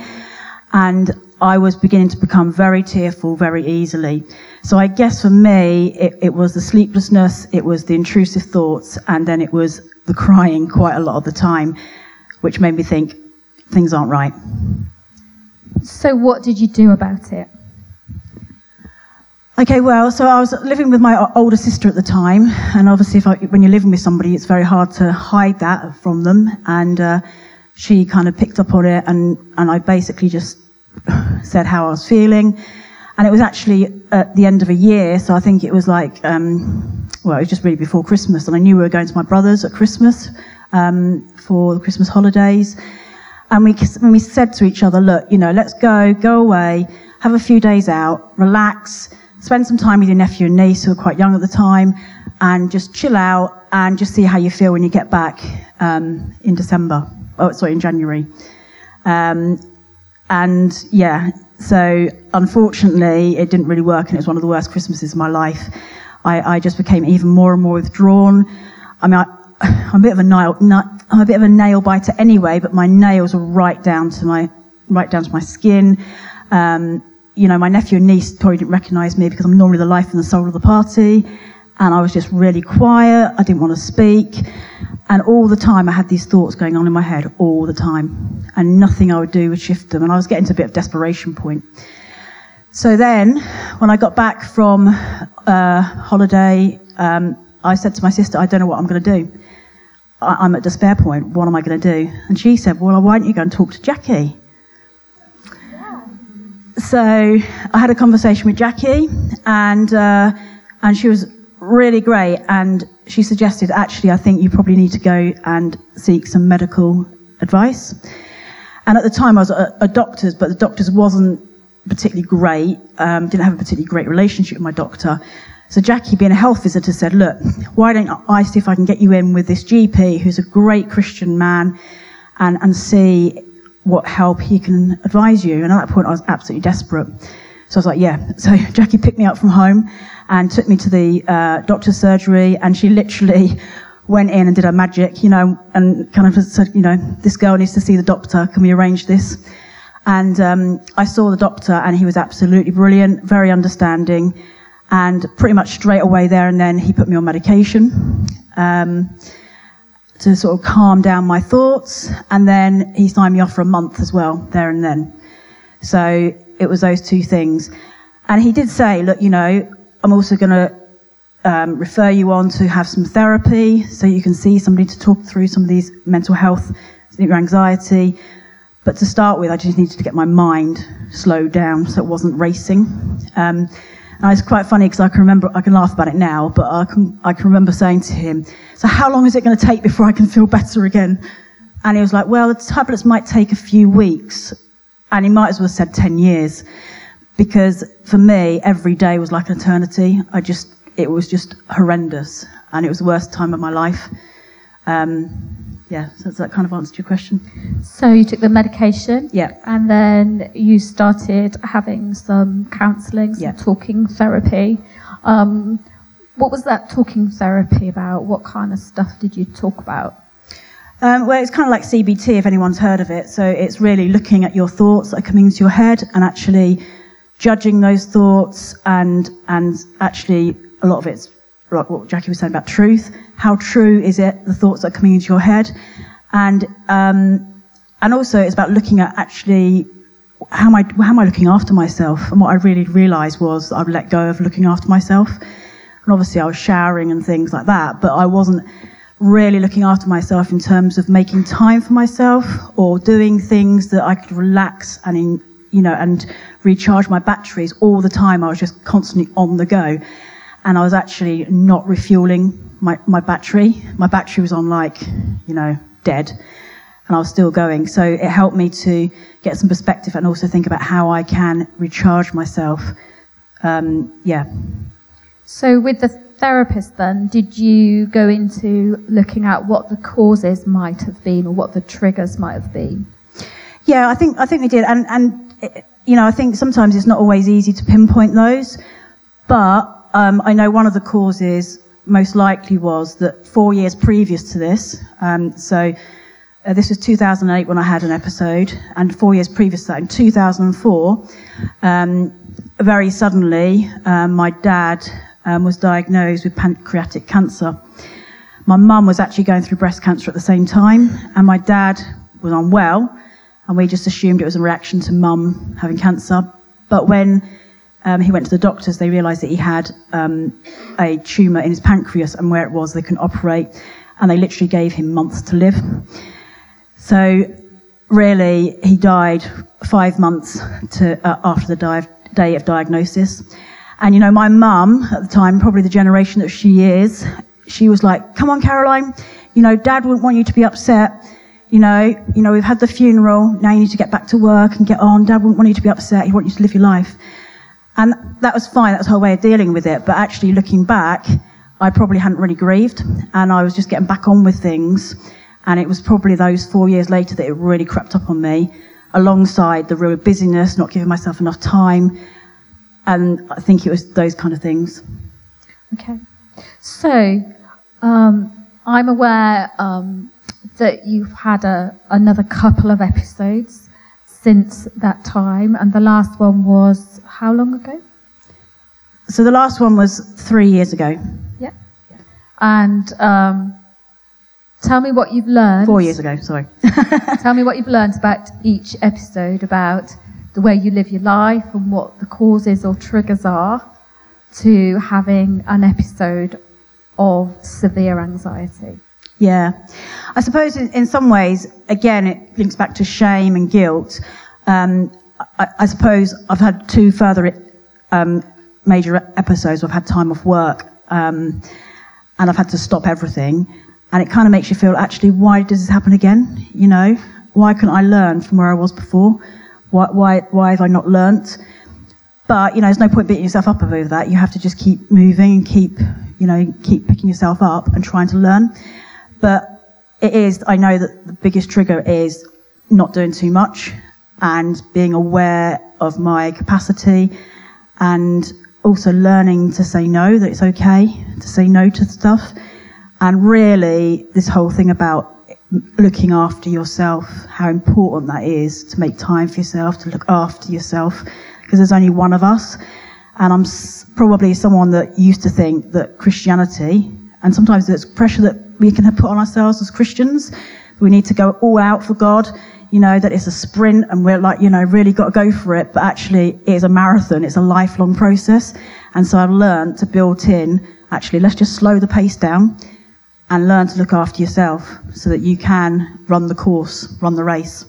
And I was beginning to become very tearful very easily. So I guess for me, it, it, was the sleeplessness, it was the intrusive thoughts, and then it was the crying quite a lot of the time, which made me think, things aren't right. So, what did you do about it? Okay, well, so I was living with my older sister at the time, and obviously, I, when you're living with somebody, it's very hard to hide that from them. And uh, she kind of picked up on it, and, and I basically just said how I was feeling. And it was actually at the end of a year, so I think it was like, um, well, it was just really before Christmas, and I knew we were going to my brother's at Christmas um, for the Christmas holidays. And we, when we said to each other, look, you know, let's go, go away, have a few days out, relax, spend some time with your nephew and niece who are quite young at the time, and just chill out and just see how you feel when you get back um, in December. Oh, sorry, in January. Um, and yeah, so unfortunately, it didn't really work, and it was one of the worst Christmases of my life. I, I just became even more and more withdrawn. I mean, I, I'm a bit of a nail, I'm a bit of a nail biter anyway, but my nails were right down to my, right down to my skin. Um, you know, my nephew and niece probably didn't recognise me because I'm normally the life and the soul of the party. And I was just really quiet. I didn't want to speak. And all the time I had these thoughts going on in my head all the time. And nothing I would do would shift them. And I was getting to a bit of desperation point. So then, when I got back from uh, holiday, um, I said to my sister, I don't know what I'm going to do. I- I'm at despair point. What am I going to do? And she said, Well, why don't you go and talk to Jackie? So I had a conversation with Jackie, and uh, and she was really great. And she suggested, actually, I think you probably need to go and seek some medical advice. And at the time, I was a doctor's, but the doctor's wasn't particularly great. Um, didn't have a particularly great relationship with my doctor. So Jackie, being a health visitor, said, "Look, why don't I see if I can get you in with this GP, who's a great Christian man, and and see what help he can advise you." And at that point, I was absolutely desperate. So I was like, "Yeah." So Jackie picked me up from home and took me to the uh, doctor's surgery, and she literally went in and did her magic, you know, and kind of said, you know, this girl needs to see the doctor. Can we arrange this? And um, I saw the doctor, and he was absolutely brilliant, very understanding, and pretty much straight away there and then he put me on medication um, to sort of calm down my thoughts, and then he signed me off for a month as well there and then. So it was those two things, and he did say, look, you know, I'm also going to um, refer you on to have some therapy so you can see somebody to talk through some of these mental health, your anxiety. But to start with, I just needed to get my mind slowed down so it wasn't racing. Um, and it's quite funny because I can remember, I can laugh about it now, but I can, I can remember saying to him, So, how long is it going to take before I can feel better again? And he was like, Well, the tablets might take a few weeks. And he might as well have said 10 years. Because for me, every day was like an eternity. I just, it was just horrendous. And it was the worst time of my life. Um, yeah, so does that kind of answer your question? So you took the medication. Yeah. And then you started having some counselling, some Yeah. talking therapy. Um, what was that talking therapy about? What kind of stuff did you talk about? Um, well, it's kind of like CBT, if anyone's heard of it. So it's really looking at your thoughts that are coming into your head and actually judging those thoughts and and actually a lot of it's like what Jackie was saying about truth. How true is it the thoughts that are coming into your head, and um, and also it's about looking at actually how am I how am I looking after myself? And what I really realised was I've let go of looking after myself. And obviously I was showering and things like that, but I wasn't really looking after myself in terms of making time for myself or doing things that I could relax and in, you know and recharge my batteries all the time. I was just constantly on the go, and I was actually not refueling my, my battery. My battery was on like you know dead, and I was still going. So it helped me to get some perspective and also think about how I can recharge myself. Um, yeah. So with the therapist then, did you go into looking at what the causes might have been or what the triggers might have been? Yeah, I think I think we did, and and you know I think sometimes it's not always easy to pinpoint those, but um, I know one of the causes most likely was that four years previous to this, um, so uh, this was 2008 when I had an episode, and four years previous to that, in 2004, um, very suddenly, um, my dad um, was diagnosed with pancreatic cancer. My mum was actually going through breast cancer at the same time, and my dad was unwell, and we just assumed it was a reaction to mum having cancer. But when um, he went to the doctors, they realised that he had um, a tumour in his pancreas, and where it was, they couldn't operate, and they literally gave him months to live. So, really, he died five months to, uh, after the di- day of diagnosis. And you know, my mum at the time, probably the generation that she is, she was like, "Come on, Caroline, you know, Dad wouldn't want you to be upset. You know, you know, we've had the funeral. Now you need to get back to work and get on. Dad wouldn't want you to be upset. He wants you to live your life." And that was fine. That was her way of dealing with it. But actually, looking back, I probably hadn't really grieved, and I was just getting back on with things. And it was probably those four years later that it really crept up on me, alongside the real busyness, not giving myself enough time. And I think it was those kind of things. Okay. So, um, I'm aware um, that you've had a, another couple of episodes since that time, and the last one was how long ago? So the last one was three years ago, Yeah. And um, tell me what you've learned. four years ago, sorry. Tell me what you've learned about each episode about the way you live your life and what the causes or triggers are to having an episode of severe anxiety. Yeah. I suppose in, in some ways, again, it links back to shame and guilt. Um, I, I, suppose I've had two further um, major episodes I've had time off work um, and I've had to stop everything. And it kind of makes you feel, actually, why does this happen again? You know, why can't I learn from where I was before? Why, why, why have I not learnt? But, you know, there's no point beating yourself up over that. You have to just keep moving and keep, you know, keep picking yourself up and trying to learn. But it is, I know that the biggest trigger is not doing too much and being aware of my capacity and also learning to say no, that it's okay to say no to stuff. And really, this whole thing about looking after yourself, how important that is to make time for yourself, to look after yourself, because there's only one of us. And I'm probably someone that used to think that Christianity, and sometimes there's pressure that we can put on ourselves as Christians, we need to go all out for God, you know, that it's a sprint and we're like, you know, really got to go for it. But actually, it is a marathon, it's a lifelong process. And so I've learned to build in, actually, let's just slow the pace down and learn to look after yourself so that you can run the course, run the race.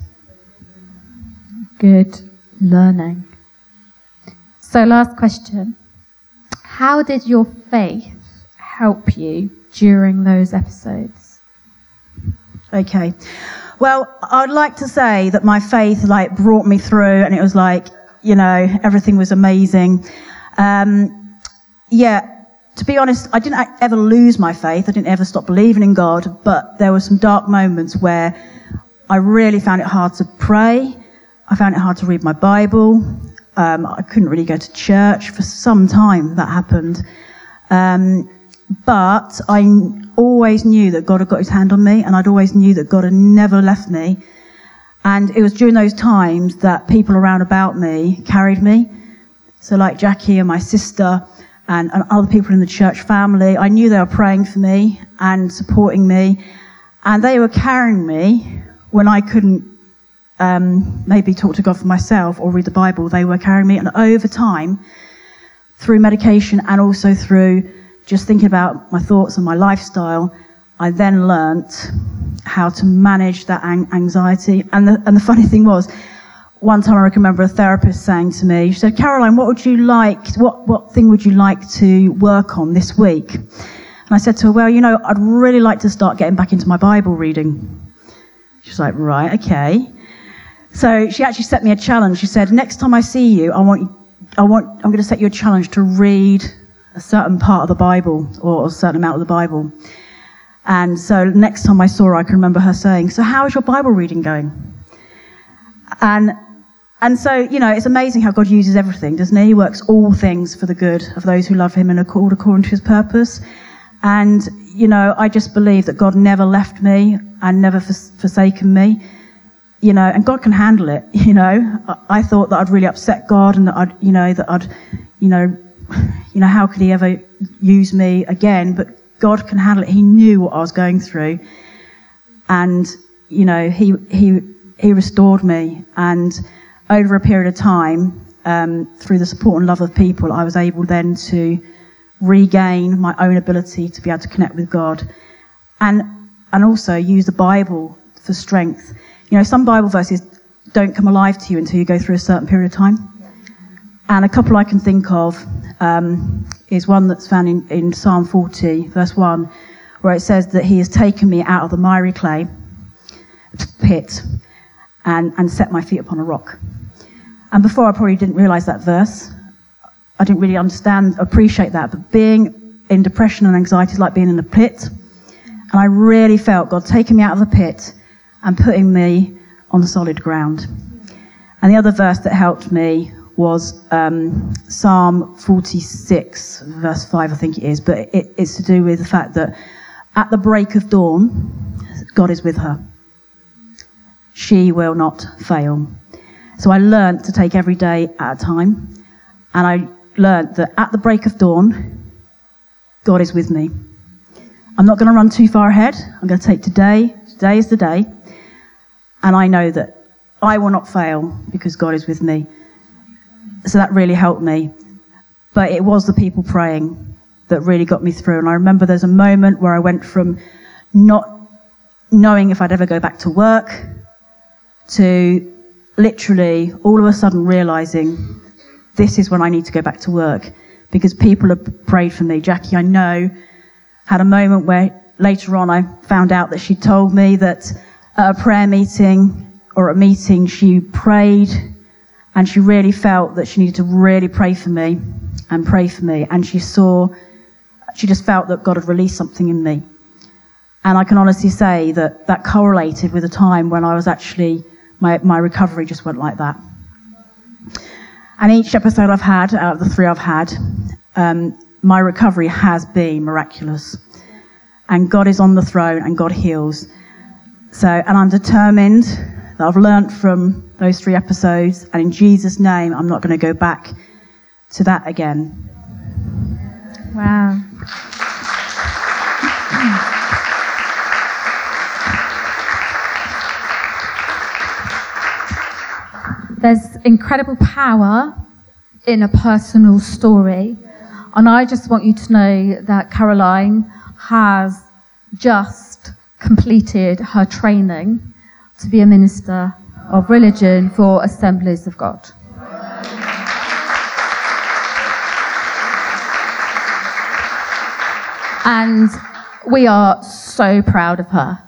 Good learning. So, last question How did your faith help you during those episodes? Okay. Well, I'd like to say that my faith like brought me through and it was like, you know, everything was amazing. Um, yeah, to be honest, I didn't ever lose my faith. I didn't ever stop believing in God, but there were some dark moments where I really found it hard to pray. I found it hard to read my Bible. Um, I couldn't really go to church for some time. That happened. Um, but I always knew that God had got his hand on me, and I'd always knew that God had never left me. And it was during those times that people around about me carried me. So, like Jackie and my sister and, and other people in the church family, I knew they were praying for me and supporting me. And they were carrying me when I couldn't um, maybe talk to God for myself or read the Bible. They were carrying me. And over time, through medication and also through just thinking about my thoughts and my lifestyle, I then learnt how to manage that anxiety. And the, and the funny thing was, one time I remember a therapist saying to me, she said, Caroline, what would you like, what, what thing would you like to work on this week? And I said to her, well, you know, I'd really like to start getting back into my Bible reading. She was like, right, okay. So she actually set me a challenge. She said, next time I see you, I want, I want, I'm going to set you a challenge to read a certain part of the Bible or a certain amount of the Bible. And so next time I saw her, I can remember her saying, So, how is your Bible reading going? And, and so, you know, it's amazing how God uses everything, doesn't he? He works all things for the good of those who love him and are called according to his purpose. And, you know, I just believe that God never left me and never forsaken me. You know, and God can handle it. You know, I thought that I'd really upset God and that I'd, you know, that I'd, you know, you know, how could he ever use me again? But God can handle it. He knew what I was going through. And, you know, he, he, he restored me. And over a period of time, um, through the support and love of people, I was able then to regain my own ability to be able to connect with God. And, and also use the Bible for strength. You know, some Bible verses don't come alive to you until you go through a certain period of time. And a couple I can think of um, is one that's found in, in Psalm 40, verse 1, where it says that He has taken me out of the miry clay pit and, and set my feet upon a rock. And before I probably didn't realize that verse. I didn't really understand, appreciate that. But being in depression and anxiety is like being in a pit. And I really felt God taking me out of the pit and putting me on solid ground. And the other verse that helped me was um, Psalm 46, verse 5, I think it is, but it, it's to do with the fact that at the break of dawn, God is with her. She will not fail. So I learned to take every day at a time, and I learned that at the break of dawn, God is with me. I'm not going to run too far ahead. I'm going to take today. Today is the day. And I know that I will not fail because God is with me. So that really helped me. But it was the people praying that really got me through. And I remember there's a moment where I went from not knowing if I'd ever go back to work to literally all of a sudden realizing this is when I need to go back to work because people have prayed for me. Jackie, I know, had a moment where later on I found out that she told me that at a prayer meeting or a meeting she prayed and she really felt that she needed to really pray for me and pray for me. And she saw, she just felt that God had released something in me. And I can honestly say that that correlated with a time when I was actually, my, my recovery just went like that. And each episode I've had, out of the three I've had, um, my recovery has been miraculous. And God is on the throne and God heals. So, and I'm determined that I've learnt from those three episodes. And in Jesus' name, I'm not going to go back to that again. Wow. There's incredible power in a personal story. And I just want you to know that Caroline has just completed her training to be a minister of religion for Assemblies of God. And we are so proud of her.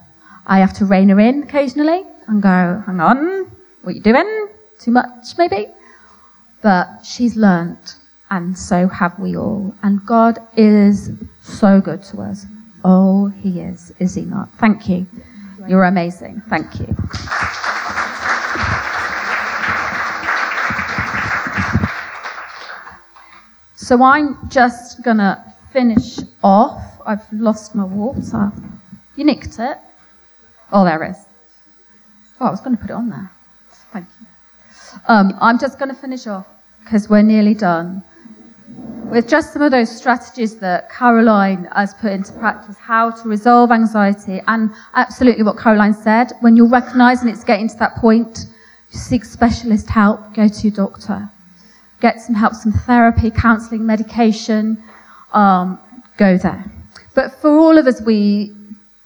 I have to rein her in occasionally and go, hang on, what are you doing? too much, maybe. But she's learnt, and so have we all. And God is so good to us. Oh, He is, is He not? Thank you. You're amazing. Thank you. So I'm just going to finish off. I've lost my water. You nicked it. Oh, there it is. Oh, I was going to put it on there. Thank you. Um, I'm just going to finish off because we're nearly done with just some of those strategies that Caroline has put into practice, how to resolve anxiety, and absolutely what Caroline said. When you're recognizing it's getting to that point, seek specialist help, go to your doctor, get some help, some therapy, counseling, medication, um, go there. But for all of us, we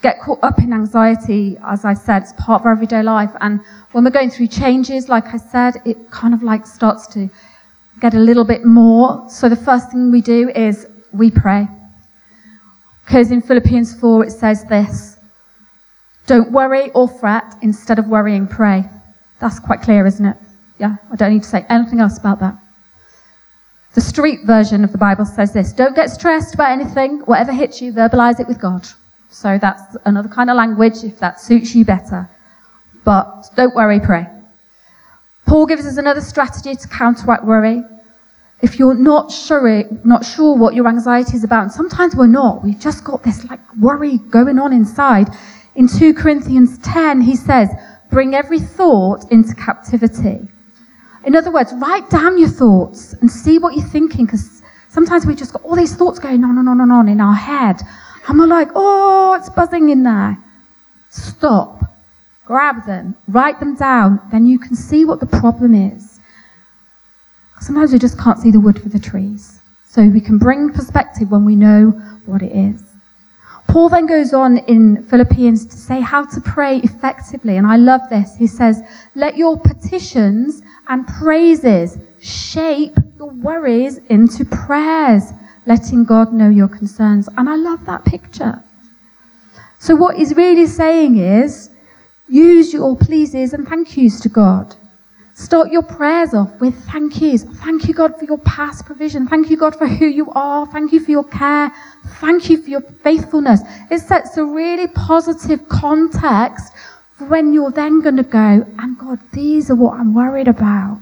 get caught up in anxiety, as I said, it's part of our everyday life. And when we're going through changes, like I said, it kind of like starts to get a little bit more. So the first thing we do is we pray. Because in Philippians 4 it says this Don't worry or fret, instead of worrying, pray. That's quite clear, isn't it? Yeah, I don't need to say anything else about that. The street version of the Bible says this Don't get stressed about anything. Whatever hits you, verbalize it with God. So that's another kind of language if that suits you better. But don't worry, pray. Paul gives us another strategy to counteract worry. If you're not sure, not sure what your anxiety is about, and sometimes we're not, we've just got this like worry going on inside. In 2 Corinthians 10, he says, bring every thought into captivity. In other words, write down your thoughts and see what you're thinking, because sometimes we've just got all these thoughts going on and on and on in our head. And we're like, oh, it's buzzing in there. Stop. Grab them. Write them down. Then you can see what the problem is. Sometimes we just can't see the wood for the trees. So we can bring perspective when we know what it is. Paul then goes on in Philippians to say how to pray effectively. And I love this. He says, let your petitions and praises shape your worries into prayers letting God know your concerns. And I love that picture. So, what he's really saying is use your pleases and thank yous to God. Start your prayers off with thank yous. Thank you, God, for your past provision. Thank you, God, for who you are. Thank you for your care. Thank you for your faithfulness. It sets a really positive context for when you're then going to go, and God, these are what I'm worried about.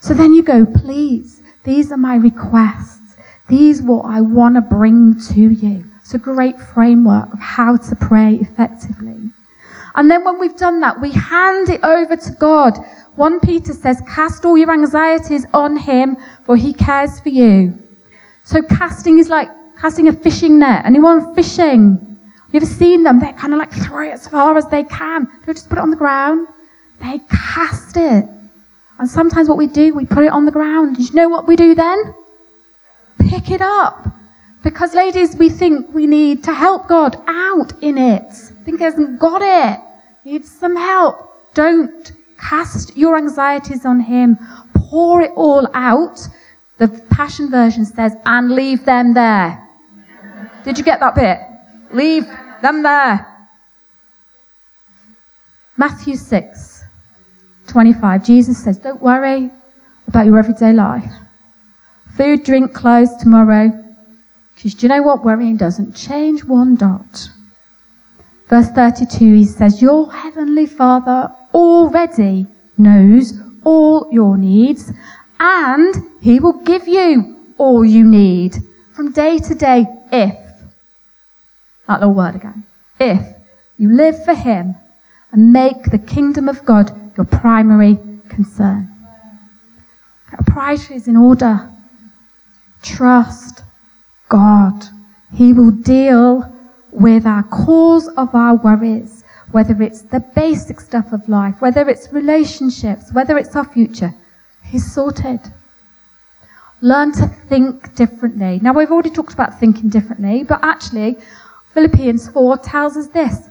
So then you go, please, these are my requests. These what I want to bring to you. It's a great framework of how to pray effectively. And then when we've done that, we hand it over to God. 1 Peter says, cast all your anxieties on him, for he cares for you. So casting is like casting a fishing net. Anyone fishing? You ever seen them? They kind of like throw it as far as they can. They just put it on the ground. They cast it. And sometimes what we do, we put it on the ground. Do you know what we do then? Pick it up. Because ladies, we think we need to help God out in it. Think he hasn't got it. Needs some help. Don't cast your anxieties on him. Pour it all out. The Passion Version says, and leave them there. Did you get that bit? Leave them there. Matthew 6, 25. Jesus says, Don't worry about your everyday life. Food, drink, clothes tomorrow. Because do you know what? Worrying doesn't change one dot. Verse 32, he says, Your heavenly Father already knows all your needs, and he will give you all you need from day to day if, that little word again, if you live for him and make the kingdom of God your primary concern. Our priorities in order. Trust God. He will deal with our cause of our worries, whether it's the basic stuff of life, whether it's relationships, whether it's our future. He's sorted. Learn to think differently. Now, we've already talked about thinking differently, but actually, Philippians 4 tells us this.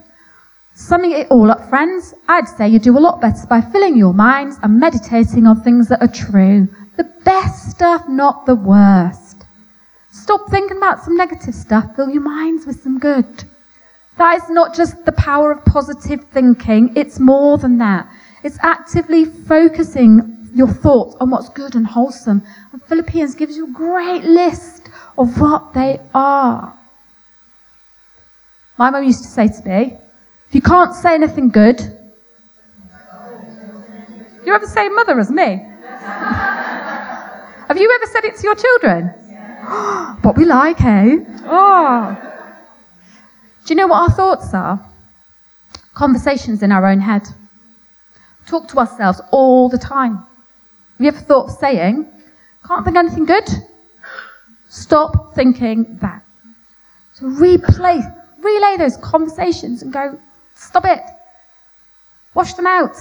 Summing it all up, friends, I'd say you do a lot better by filling your minds and meditating on things that are true. The best stuff, not the worst. Stop thinking about some negative stuff. Fill your minds with some good. That is not just the power of positive thinking, it's more than that. It's actively focusing your thoughts on what's good and wholesome. And Philippians gives you a great list of what they are. My mum used to say to me, if you can't say anything good, you ever same mother as me? Have you ever said it to your children? what we like, eh? Oh. Do you know what our thoughts are? Conversations in our own head. Talk to ourselves all the time. Have you ever thought of saying, can't think anything good? Stop thinking that. So replace, relay those conversations and go, Stop it. Wash them out.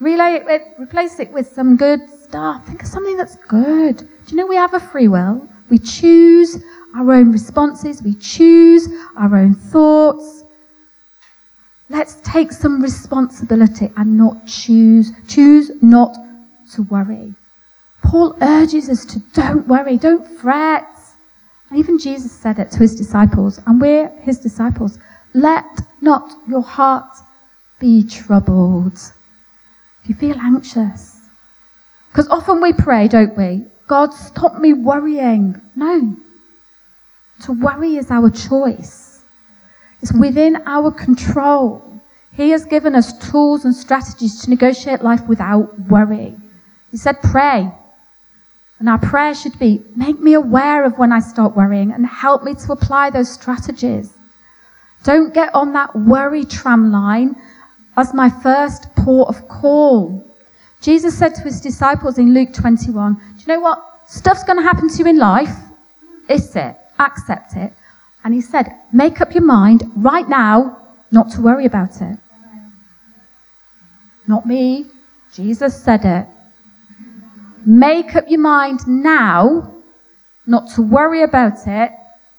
Relay it with, replace it with some good stuff. Think of something that's good. Do you know we have a free will? We choose our own responses. We choose our own thoughts. Let's take some responsibility and not choose, choose not to worry. Paul urges us to don't worry, don't fret. And even Jesus said it to his disciples, and we're his disciples. Let not your heart be troubled. If you feel anxious, because often we pray, don't we? God, stop me worrying. No. To worry is our choice. It's within our control. He has given us tools and strategies to negotiate life without worry. He said, pray. And our prayer should be, make me aware of when I start worrying and help me to apply those strategies. Don't get on that worry tram line as my first port of call. Jesus said to his disciples in Luke 21, Do you know what? Stuff's going to happen to you in life. It's it. Accept it. And he said, Make up your mind right now not to worry about it. Not me. Jesus said it. Make up your mind now not to worry about it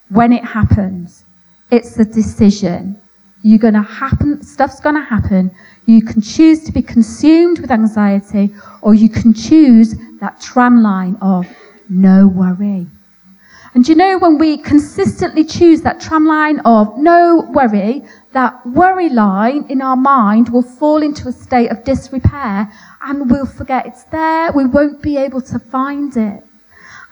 when it happens. It's a decision. You're going to happen, stuff's going to happen. You can choose to be consumed with anxiety, or you can choose that tram line of no worry. And you know, when we consistently choose that tram line of no worry, that worry line in our mind will fall into a state of disrepair and we'll forget it's there. We won't be able to find it.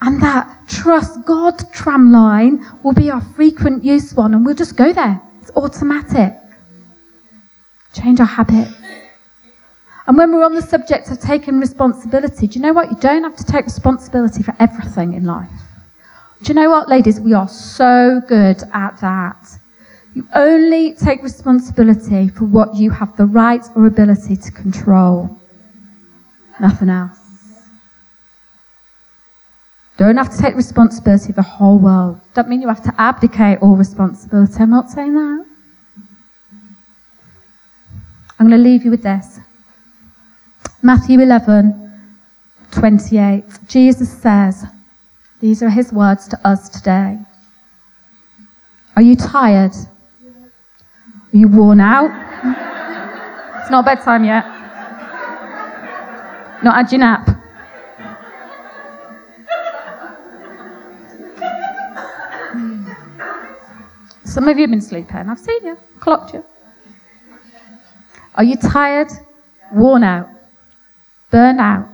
And that trust God tram line will be our frequent use one, and we'll just go there. It's automatic. Change our habit. And when we're on the subject of taking responsibility, do you know what? You don't have to take responsibility for everything in life. Do you know what, ladies? We are so good at that. You only take responsibility for what you have the right or ability to control. Nothing else. Don't have to take responsibility for the whole world. Don't mean you have to abdicate all responsibility. I'm not saying that. I'm going to leave you with this. Matthew 11, 28. Jesus says, These are his words to us today. Are you tired? Are you worn out? it's not bedtime yet. Not had your nap. Some of you have been sleeping. I've seen you, clocked you. Are you tired, worn out, burnt out?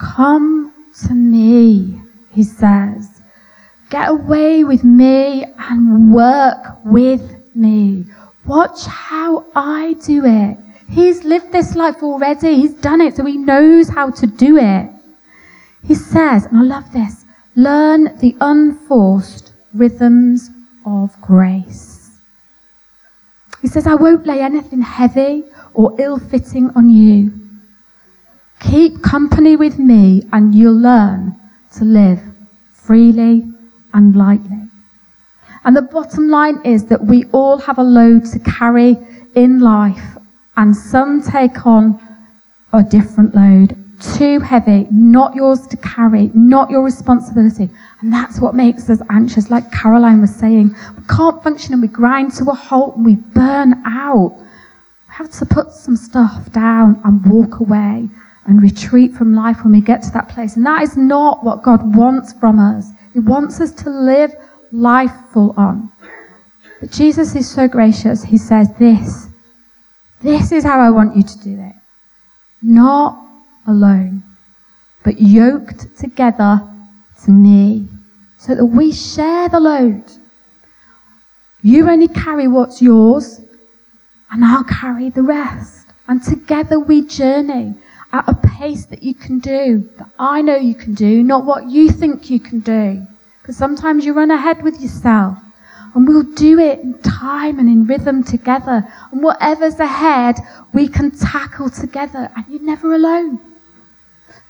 Come to me, he says. Get away with me and work with me. Watch how I do it. He's lived this life already. He's done it, so he knows how to do it. He says, and I love this, learn the unforced rhythms of grace. He says, I won't lay anything heavy or ill fitting on you. Keep company with me and you'll learn to live freely and lightly. And the bottom line is that we all have a load to carry in life, and some take on a different load. Too heavy, not yours to carry, not your responsibility. And that's what makes us anxious. Like Caroline was saying, we can't function and we grind to a halt and we burn out. We have to put some stuff down and walk away and retreat from life when we get to that place. And that is not what God wants from us. He wants us to live life full on. But Jesus is so gracious. He says, This, this is how I want you to do it. Not alone, but yoked together to me, so that we share the load. You only carry what's yours, and I'll carry the rest. And together we journey at a pace that you can do, that I know you can do, not what you think you can do. Because sometimes you run ahead with yourself. And we'll do it in time and in rhythm together. And whatever's ahead, we can tackle together. And you're never alone.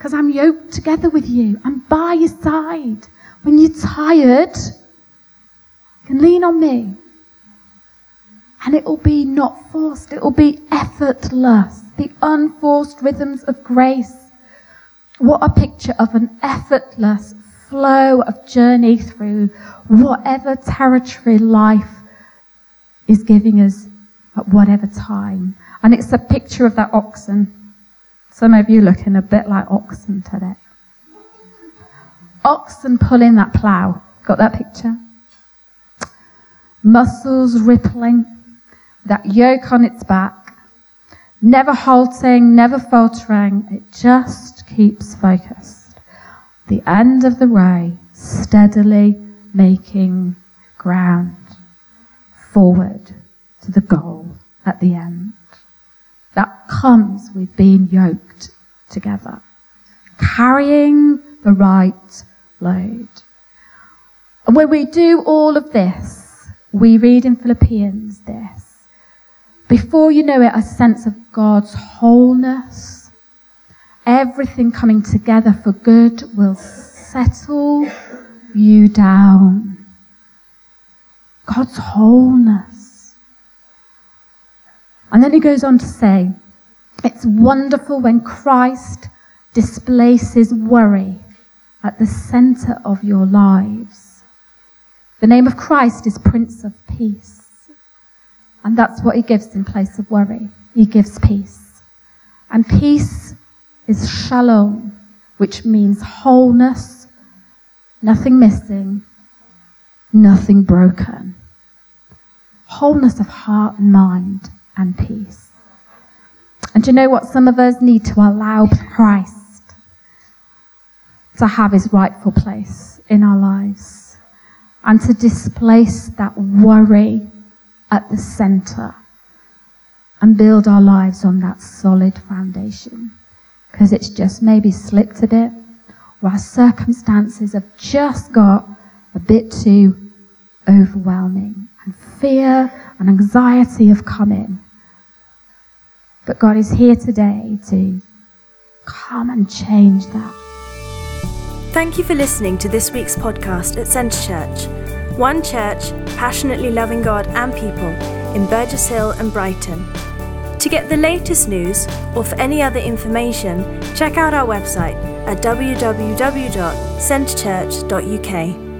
Because I'm yoked together with you. I'm by your side. When you're tired, you can lean on me. And it will be not forced, it will be effortless. The unforced rhythms of grace. What a picture of an effortless flow of journey through whatever territory life is giving us at whatever time. And it's a picture of that oxen. Some of you looking a bit like oxen today. Oxen pulling that plough. Got that picture? Muscles rippling, that yoke on its back, never halting, never faltering. It just keeps focused. The end of the row, steadily making ground forward to the goal at the end. That comes with being yoked together, carrying the right load. And when we do all of this, we read in Philippians this. Before you know it, a sense of God's wholeness, everything coming together for good will settle you down. God's wholeness. And then he goes on to say, it's wonderful when Christ displaces worry at the center of your lives. The name of Christ is Prince of Peace. And that's what he gives in place of worry. He gives peace. And peace is shalom, which means wholeness, nothing missing, nothing broken. Wholeness of heart and mind and peace. And you know what? Some of us need to allow Christ to have his rightful place in our lives and to displace that worry at the center and build our lives on that solid foundation. Because it's just maybe slipped a bit, or our circumstances have just got a bit too overwhelming, and fear and anxiety have come in. But God is here today to come and change that. Thank you for listening to this week's podcast at Centre Church. One church, passionately loving God and people in Burgess Hill and Brighton. To get the latest news or for any other information, check out our website at www.centchurch.uk.